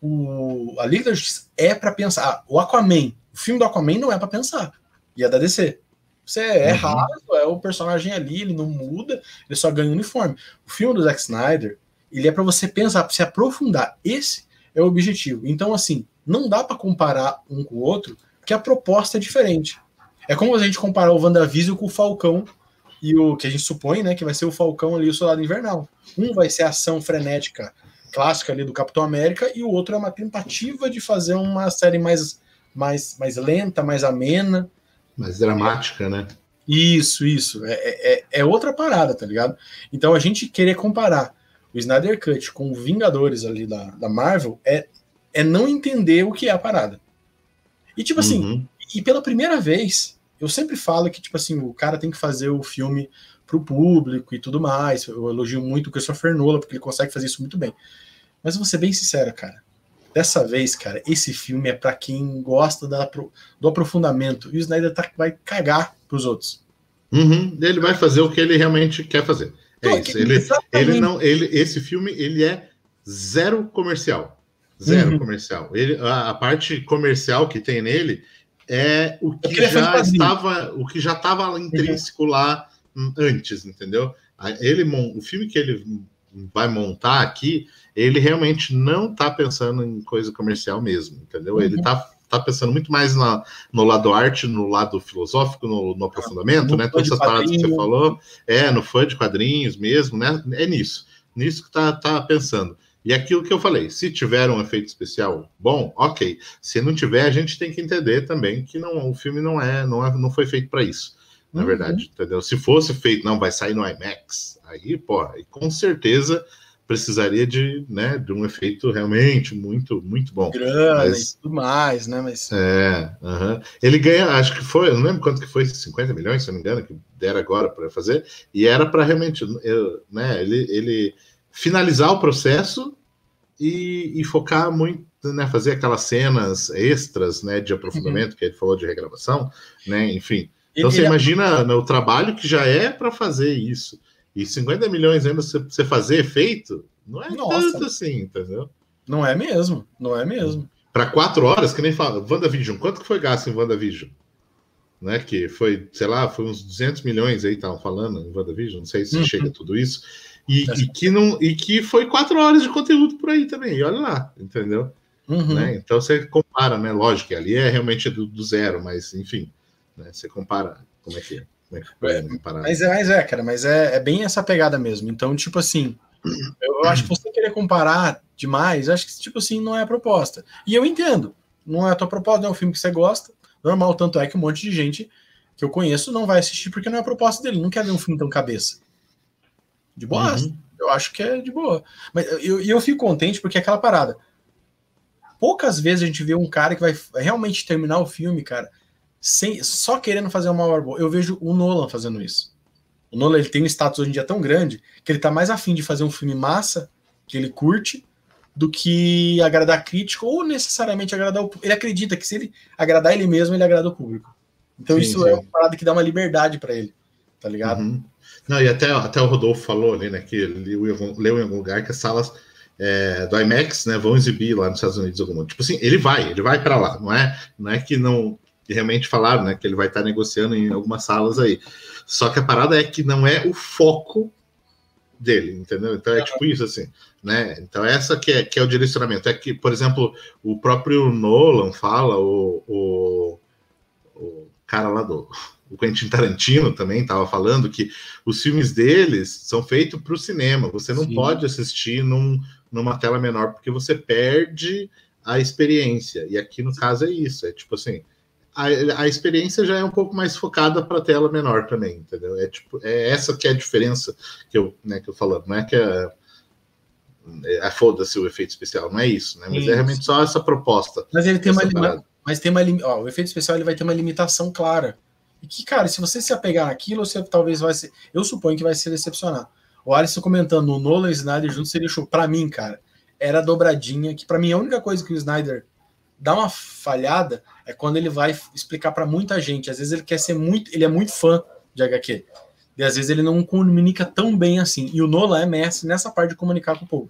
O, a Liga da Justiça é para pensar. Ah, o Aquaman, o filme do Aquaman não é para pensar. E é da DC. Você é uhum. raso, é o personagem ali, ele não muda, ele só ganha uniforme. O filme do Zack Snyder, ele é para você pensar, para se aprofundar. Esse é o objetivo. Então, assim, não dá para comparar um com o outro, que a proposta é diferente. É como a gente comparar o WandaVision com o Falcão e o que a gente supõe, né, que vai ser o Falcão ali o Soldado Invernal. Um vai ser ação frenética, clássica ali do Capitão América, e o outro é uma tentativa de fazer uma série mais, mais, mais lenta, mais amena. Mais dramática, né? Isso, isso. É, é, é, outra parada, tá ligado? Então a gente querer comparar o Snyder Cut com o Vingadores ali da, da Marvel é, é não entender o que é a parada. E tipo assim, uhum. e pela primeira vez, eu sempre falo que, tipo assim, o cara tem que fazer o filme para o público e tudo mais. Eu elogio muito o Christopher Nolan, porque ele consegue fazer isso muito bem. Mas vou ser bem sincero, cara. Dessa vez, cara, esse filme é para quem gosta da, do aprofundamento. E o Snyder tá, vai cagar pros outros. Uhum, ele vai fazer o que ele realmente quer fazer. É Pô, isso. Ele, ele não, ele, esse filme ele é zero comercial. Zero uhum. comercial. Ele, a, a, parte comercial que tem nele é o que já estava, o que já estava intrínseco uhum. lá antes, entendeu? Ele, o filme que ele vai montar aqui, ele realmente não está pensando em coisa comercial mesmo, entendeu? Uhum. Ele está tá pensando muito mais na, no lado arte, no lado filosófico, no, no aprofundamento, no né? Todas essas paradas que você falou, é, no fã de quadrinhos mesmo, né? É nisso. Nisso que tá, tá pensando. E aquilo que eu falei, se tiver um efeito especial bom, ok. Se não tiver, a gente tem que entender também que não, o filme não é, não, é, não foi feito para isso. Na uhum. verdade, entendeu? Se fosse feito, não, vai sair no IMAX, aí, pô, aí com certeza precisaria de, né, de um efeito realmente muito, muito bom. Grana Mas, e tudo mais, né? Mas... É, uh -huh. ele ganha, acho que foi, eu não lembro quanto que foi, 50 milhões, se não me engano, que deram agora para fazer, e era para realmente, eu, né, ele, ele finalizar o processo e, e focar muito, né, fazer aquelas cenas extras, né, de aprofundamento, uhum. que ele falou de regravação, né, enfim. Então você é... imagina né, o trabalho que já é para fazer isso. E 50 milhões ainda você fazer efeito, não é Nossa. tanto assim, entendeu? Não é mesmo, não é mesmo. Para quatro horas, que nem fala, WandaVision, quanto que foi gasto em WandaVision? Né, que foi, sei lá, foi uns 200 milhões aí, estavam falando em WandaVision, não sei se uhum. chega tudo isso. E, e, que não, e que foi quatro horas de conteúdo por aí também, e olha lá, entendeu? Uhum. Né? Então você compara, né? Lógico que ali é realmente do, do zero, mas enfim, né? você compara como é que é. É, mas é, mas é, cara, mas é, é bem essa pegada mesmo. Então, tipo assim, eu acho que você querer comparar demais, acho que, tipo assim, não é a proposta. E eu entendo, não é a tua proposta, não é um filme que você gosta, normal, tanto é que um monte de gente que eu conheço não vai assistir porque não é a proposta dele, não quer ver um filme tão cabeça. De boa, uhum. eu acho que é de boa. Mas eu, eu fico contente porque é aquela parada. Poucas vezes a gente vê um cara que vai realmente terminar o filme, cara, sem, só querendo fazer uma obra boa. Eu vejo o Nolan fazendo isso. O Nolan ele tem um status hoje em dia tão grande que ele tá mais afim de fazer um filme massa, que ele curte, do que agradar crítico ou necessariamente agradar o público. Ele acredita que se ele agradar ele mesmo, ele agrada o público. Então sim, isso sim. é uma parada que dá uma liberdade para ele, tá ligado? Uhum. Não, e até, até o Rodolfo falou ali, né, que ele leu em algum lugar que as salas é, do IMAX, né, vão exibir lá nos Estados Unidos algum. Tipo assim, ele vai, ele vai para lá, não é, não é que não realmente falaram, né, que ele vai estar negociando em algumas salas aí. Só que a parada é que não é o foco dele, entendeu? Então é tipo isso assim, né? Então essa que é, que é o direcionamento. É que, por exemplo, o próprio Nolan fala, o, o, o cara lá do o Quentin Tarantino também estava falando que os filmes deles são feitos para o cinema. Você não Sim. pode assistir num, numa tela menor porque você perde a experiência. E aqui no caso é isso, é tipo assim, a, a experiência já é um pouco mais focada para tela menor também, entendeu? É tipo, é essa que é a diferença que eu, né, que eu falando, não é que é, é foda-se o efeito especial, não é isso, né? Mas é isso. é realmente só essa proposta. Mas ele tem uma, mas tem uma ó, o efeito especial ele vai ter uma limitação clara. E que, cara, se você se apegar naquilo, você talvez vai ser, eu suponho que vai se decepcionar. O Alisson comentando, o Nolan e o Snyder juntos seria show. Para mim, cara, era dobradinha, que para mim a única coisa que o Snyder dá uma falhada é quando ele vai explicar para muita gente. Às vezes ele quer ser muito, ele é muito fã de HQ. E às vezes ele não comunica tão bem assim. E o Nolan é mestre nessa parte de comunicar com o povo.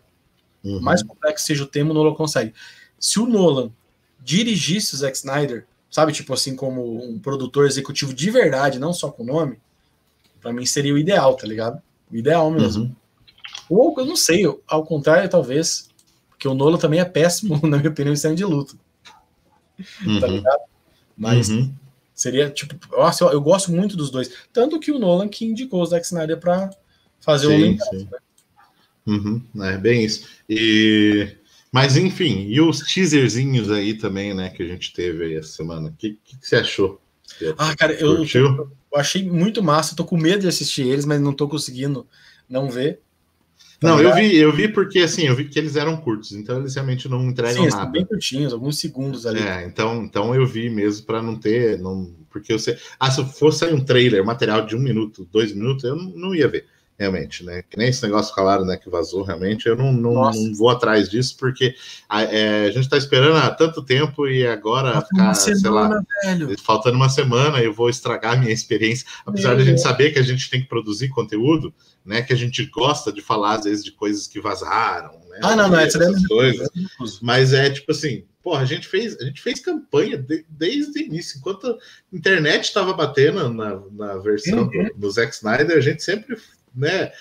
Uhum. Mais complexo seja o tema, o Nolan consegue. Se o Nolan dirigisse o Zack Snyder, sabe, tipo assim, como um produtor executivo de verdade, não só com nome, para mim seria o ideal, tá ligado? O ideal mesmo. Uhum. Ou eu não sei, ao contrário, talvez, porque o Nolan também é péssimo, na minha opinião, em cena de luta. Uhum. Tá ligado? Mas uhum. seria tipo, nossa, eu, eu, gosto muito dos dois. Tanto que o Nolan que indicou o Zack Snyder para fazer sim, o Link. Né? Uhum. É bem isso. E mas enfim, e os teaserzinhos aí também, né, que a gente teve aí essa semana. O que, que, que, você achou? Você ah, cara, eu, eu, achei muito massa. Tô com medo de assistir eles, mas não tô conseguindo não ver. Tá não, eu vi, eu vi porque assim, eu vi que eles eram curtos, então eles realmente não entregam Sim, nada. bem curtinhos, alguns segundos ali. É, então, então eu vi mesmo para não ter, não, porque eu sei, ah, se fosse um trailer, material de um minuto, dois minutos, eu não, não ia ver realmente, né? Que nem esse negócio falaram, né? Que vazou realmente. Eu não, não, não vou atrás disso, porque a, é, a gente está esperando há tanto tempo e agora ficar, sei lá, velho. faltando uma semana, eu vou estragar a minha experiência. Apesar da gente saber que a gente tem que produzir conteúdo, né? Que a gente gosta de falar, às vezes, de coisas que vazaram. Né, ah, não, não, é coisas. Mas é tipo assim, Porra, a gente fez, a gente fez campanha de, desde o início. Enquanto a internet estava batendo na, na versão uhum. do, do Zack Snyder, a gente sempre né,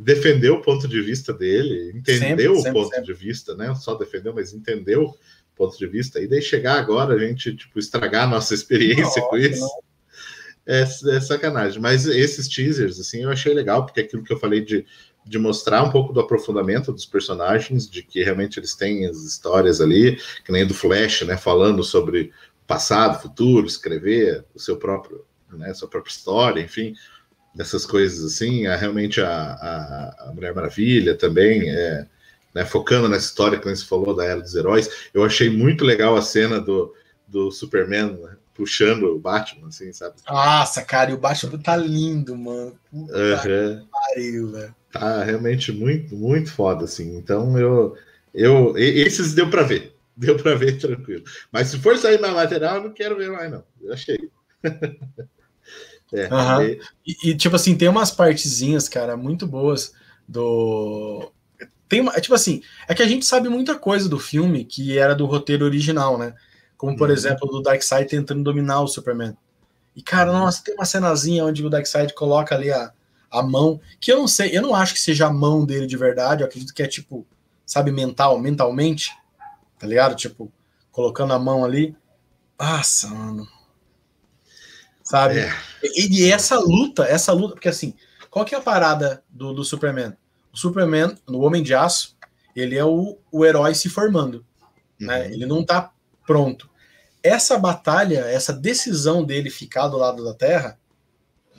defendeu o ponto de vista dele, entendeu sempre, o ponto sempre. de vista, né? Só defendeu, mas entendeu o ponto de vista. E daí chegar agora, a gente, tipo, estragar a nossa experiência com isso. É, é, sacanagem. Mas esses teasers, assim, eu achei legal, porque aquilo que eu falei de, de mostrar um pouco do aprofundamento dos personagens, de que realmente eles têm as histórias ali, que nem do Flash, né? Falando sobre passado, futuro, escrever o seu próprio, né? Sua própria história, enfim dessas coisas assim, a, realmente a, a, Mulher Maravilha também, é, né, focando nessa história que você falou da Era dos Heróis, eu achei muito legal a cena do, do Superman né, puxando o Batman, assim, sabe? Nossa, cara, e o Batman tá lindo, mano. Uhum. Pariu, velho. Tá realmente muito, muito foda, assim. Então eu, eu esses deu para ver, deu para ver tranquilo. Mas se for sair na lateral, eu não quero ver mais, não. Eu achei. É, uhum. e... E, e, tipo assim, tem umas partezinhas, cara, muito boas do. Tem uma, é, tipo assim, é que a gente sabe muita coisa do filme que era do roteiro original, né? Como, por uhum. exemplo, do Darkseid tentando dominar o Superman. E, cara, uhum. nossa, tem uma cenazinha onde o Darkseid coloca ali a, a mão, que eu não sei, eu não acho que seja a mão dele de verdade, eu acredito que é tipo, sabe, mental, mentalmente, tá ligado? Tipo, colocando a mão ali. Nossa, mano sabe? É. E, e, essa luta, essa luta, porque assim, qual que é a parada do, do Superman? O Superman, no Homem de Aço, ele é o, o herói se formando, né? uhum. né? Ele não tá pronto. Essa batalha, essa decisão dele ficar do lado da Terra,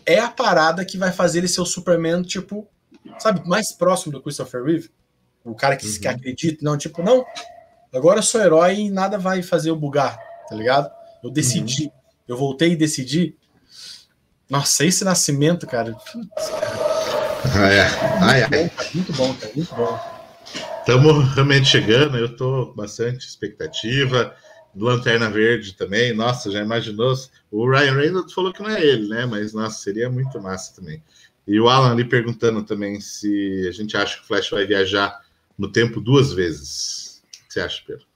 é a parada que vai fazer ele ser o Superman, tipo, sabe, mais próximo do Christopher Reeve. O cara que, uhum. que acredita, não, tipo, não, agora eu sou herói e nada vai fazer eu bugar, tá ligado? Eu decidi, uhum. eu voltei e decidi, nossa, esse nascimento, cara. Putz, cara. Ai, ai. Muito bom, cara. Muito bom. Estamos realmente chegando, eu estou bastante expectativa. Lanterna Verde também, nossa, já imaginou? O Ryan Reynolds falou que não é ele, né? Mas nossa, seria muito massa também. E o Alan ali perguntando também se a gente acha que o Flash vai viajar no tempo duas vezes. O que você acha, Pedro?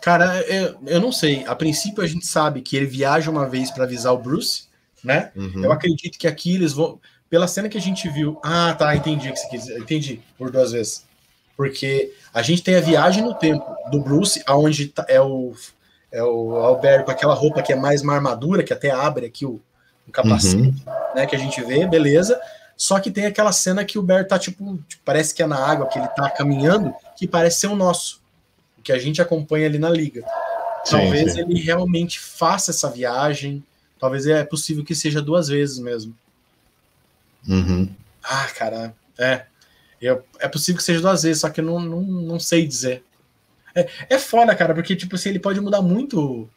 Cara, eu, eu não sei. A princípio a gente sabe que ele viaja uma vez para avisar o Bruce, né? Uhum. Eu acredito que aqui eles vão. Pela cena que a gente viu. Ah, tá, entendi o que você quis Entendi, por duas vezes. Porque a gente tem a viagem no tempo do Bruce, aonde tá, é o é o Alberto com aquela roupa que é mais uma armadura, que até abre aqui o, o capacete, uhum. né? Que a gente vê, beleza. Só que tem aquela cena que o Bert tá tipo, tipo, parece que é na água, que ele tá caminhando, que parece ser o nosso que a gente acompanha ali na liga. Talvez sim, sim. ele realmente faça essa viagem. Talvez é possível que seja duas vezes mesmo. Uhum. Ah, cara, é. Eu, é possível que seja duas vezes, só que eu não, não, não sei dizer. É, é foda, cara, porque, tipo assim, ele pode mudar muito,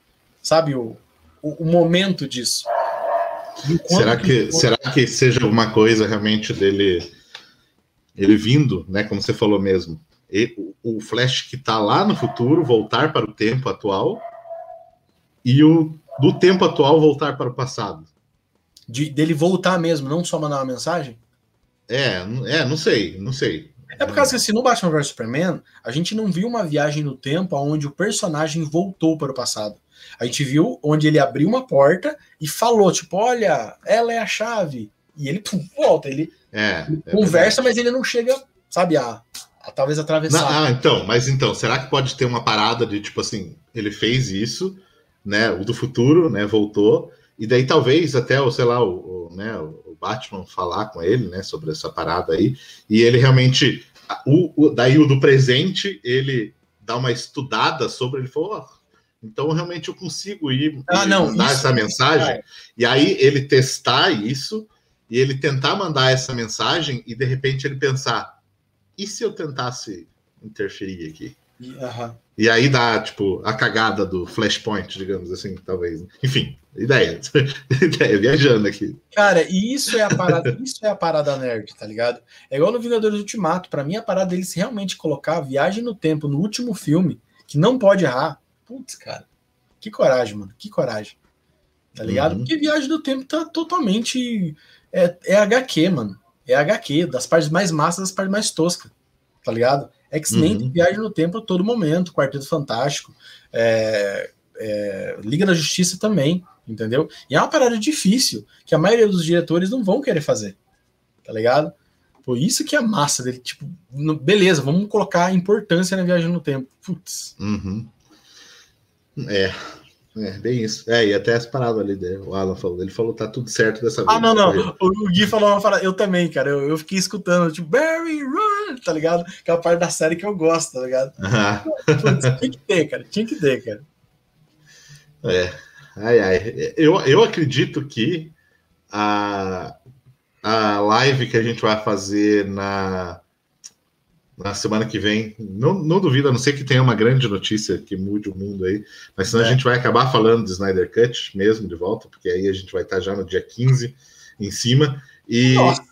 sabe, o, o, o momento disso. Será que, que, será que seja alguma coisa realmente dele ele vindo, né, como você falou mesmo, o Flash que está lá no futuro voltar para o tempo atual e o do tempo atual voltar para o passado. De, dele voltar mesmo, não só mandar uma mensagem? É, é, não sei, não sei. É por causa que assim, no Batman vs Superman, a gente não viu uma viagem no tempo onde o personagem voltou para o passado. A gente viu onde ele abriu uma porta e falou, tipo, olha, ela é a chave. E ele pum, volta, ele, é, é conversa, mas ele não chega, sabe, a talvez atravessar. ah, então, mas então, será que pode ter uma parada de tipo assim, ele fez isso, né? O do futuro, né? Voltou, e daí talvez até, o, sei lá, o, o né, o Batman falar com ele, né, sobre essa parada aí, e ele realmente. O, o daí o do presente, ele dá uma estudada sobre, ele falou, oh, então realmente eu consigo ir ah, não, mandar isso, essa mensagem, é. e aí ele testar isso, e ele tentar mandar essa mensagem, e de repente ele pensar e se eu tentasse interferir aqui? Uhum. E aí dá, tipo, a cagada do flashpoint, digamos assim, talvez. Enfim, ideia. ideia, viajando aqui. Cara, e isso é a parada, isso é a parada nerd, tá ligado? É igual no Vingadores Ultimato. para mim, a parada deles realmente colocar a viagem no tempo no último filme, que não pode errar. Putz, cara. Que coragem, mano. Que coragem. Tá ligado? Uhum. Porque viagem do tempo tá totalmente. É, é HQ, mano é HQ, das partes mais massas, das partes mais toscas, tá ligado? X-Men uhum. viaja no tempo a todo momento, Quarteto Fantástico, é, é, Liga da Justiça também, entendeu? E é uma parada difícil que a maioria dos diretores não vão querer fazer, tá ligado? Pô, isso que é massa dele, tipo, no, beleza, vamos colocar importância na viagem no tempo. Putz. Uhum. É, é, bem isso. É, e até as paradas ali, né? o Alan falou, ele falou tá tudo certo dessa vez. Ah, não, não. O Gui falou uma parada, eu também, cara. Eu, eu fiquei escutando, tipo, Barry, run, tá ligado? Que é a parte da série que eu gosto, tá ligado? Ah. Tinha que ter, cara. Tinha que ter, cara. É. Ai, ai. Eu, eu acredito que a, a live que a gente vai fazer na, na semana que vem, não, não duvido, a não ser que tenha uma grande notícia que mude o mundo aí, mas senão é. a gente vai acabar falando de Snyder Cut mesmo de volta, porque aí a gente vai estar já no dia 15 em cima. E, Nossa.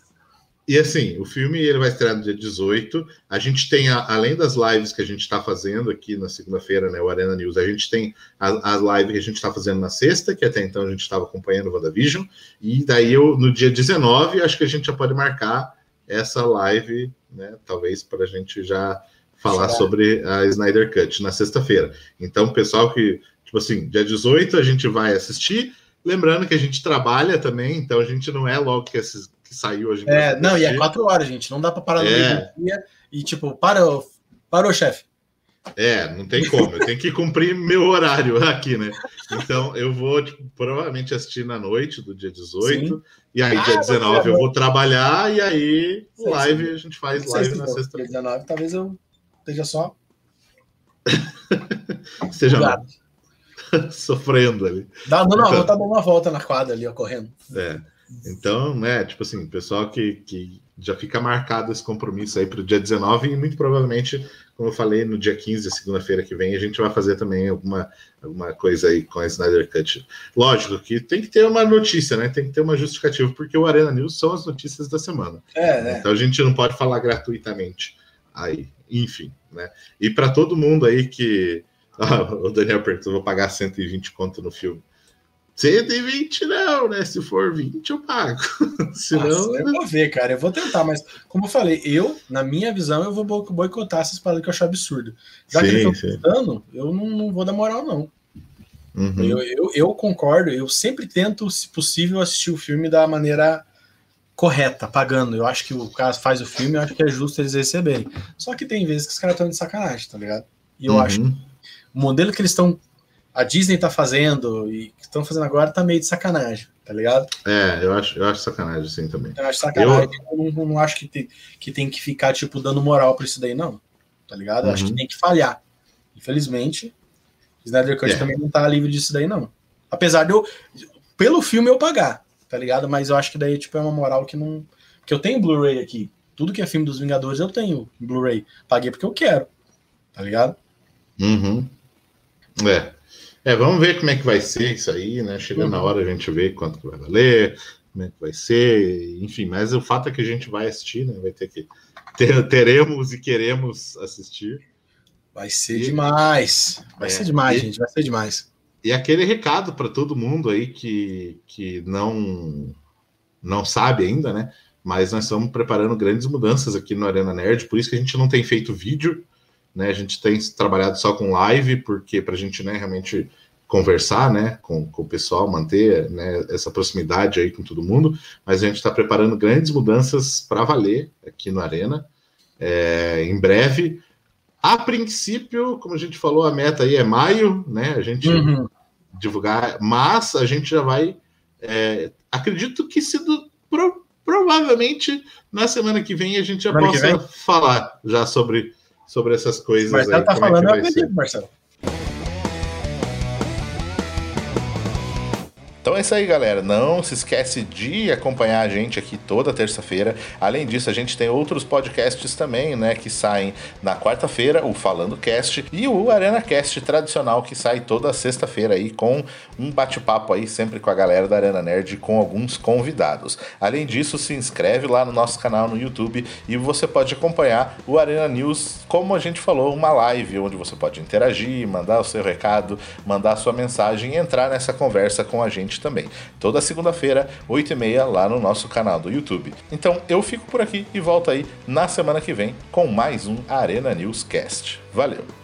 E assim, o filme ele vai estrear no dia 18. A gente tem, a, além das lives que a gente está fazendo aqui na segunda-feira, né, o Arena News, a gente tem a, a live que a gente está fazendo na sexta, que até então a gente estava acompanhando o WandaVision. E daí, eu, no dia 19, acho que a gente já pode marcar essa live, né, talvez para a gente já falar sobre a Snyder Cut na sexta-feira. Então, pessoal que, tipo assim, dia 18 a gente vai assistir. Lembrando que a gente trabalha também, então a gente não é logo que esses que saiu hoje. É, não, e é quatro horas, gente. Não dá para parar no é. meio do dia e, tipo, parou, parou, chefe. É, não tem como. Eu tenho que cumprir meu horário aqui, né? Então, eu vou tipo, provavelmente assistir na noite do dia 18. Sim. E aí, ah, dia 19, eu vou trabalhar. E aí, sim, live, sim. a gente faz live na sexta. Dia 19, talvez eu esteja só. esteja sofrendo ali. Dá, não, não, então... vou estar dando uma volta na quadra ali, ocorrendo. É. Então, né, tipo assim, pessoal que, que já fica marcado esse compromisso aí para o dia 19 e muito provavelmente, como eu falei, no dia 15, segunda-feira que vem, a gente vai fazer também alguma, alguma coisa aí com a Snyder Cut. Lógico que tem que ter uma notícia, né? Tem que ter uma justificativa, porque o Arena News são as notícias da semana. É, né? Então a gente não pode falar gratuitamente aí, enfim, né? E para todo mundo aí que. Ah, o Daniel perguntou: vou pagar 120 conto no filme. 120 não, né? Se for 20, eu pago. Senão. Nossa, eu vou ver, cara. Eu vou tentar, mas como eu falei, eu, na minha visão, eu vou boicotar essas paradas que eu acho absurdo. Já sim, que eles estão eu não, não, vou dar moral, não. Uhum. Eu, eu, eu, concordo, eu sempre tento, se possível, assistir o filme da maneira correta, pagando. Eu acho que o cara faz o filme, eu acho que é justo eles receberem. Só que tem vezes que os caras estão de sacanagem, tá ligado? E eu uhum. acho que o modelo que eles estão a Disney tá fazendo e que estão fazendo agora tá meio de sacanagem, tá ligado? É, eu acho, eu acho sacanagem, sim, também. Eu acho sacanagem, eu, eu não, não, acho que tem, que tem que ficar, tipo, dando moral pra isso daí, não. Tá ligado? Eu uhum. acho que uhum. tem que falhar. Infelizmente, Snyder Cut é. também não tá livre disso daí, não. Apesar de eu, pelo filme, eu pagar, tá ligado? Mas eu acho que daí, tipo, é uma moral que não. Que eu tenho Blu-ray aqui. Tudo que é filme dos Vingadores eu tenho Blu-ray. Paguei porque eu quero, tá ligado? Uhum. É. É, vamos ver como é que vai ser isso aí, né? Chegando uhum. na hora a gente vê quanto que vai valer, como é que vai ser, enfim, mas o fato é que a gente vai assistir, né? Vai ter que ter, teremos e queremos assistir. Vai ser e, demais. Vai é, ser demais, e, gente. Vai ser demais. E aquele recado para todo mundo aí que, que não não sabe ainda, né? Mas nós estamos preparando grandes mudanças aqui no Arena Nerd, por isso que a gente não tem feito vídeo né? A gente tem trabalhado só com live, porque para a gente né, realmente conversar né, com, com o pessoal, manter né, essa proximidade aí com todo mundo, mas a gente está preparando grandes mudanças para valer aqui no Arena. É, em breve. A princípio, como a gente falou, a meta aí é maio, né? A gente uhum. divulgar, mas a gente já vai. É, acredito que se do, pro, provavelmente na semana que vem a gente já semana possa falar já sobre sobre essas coisas. Marcelo aí, tá falando, é eu acredito, Marcelo. Então é isso aí, galera. Não se esquece de acompanhar a gente aqui toda terça-feira. Além disso, a gente tem outros podcasts também, né, que saem na quarta-feira, o Falando Cast e o Arena Cast tradicional que sai toda sexta-feira aí com um bate-papo aí sempre com a galera da Arena Nerd com alguns convidados. Além disso, se inscreve lá no nosso canal no YouTube e você pode acompanhar o Arena News, como a gente falou, uma live onde você pode interagir, mandar o seu recado, mandar a sua mensagem e entrar nessa conversa com a gente também. Toda segunda-feira, 8h30, lá no nosso canal do YouTube. Então eu fico por aqui e volto aí na semana que vem com mais um Arena News Cast. Valeu!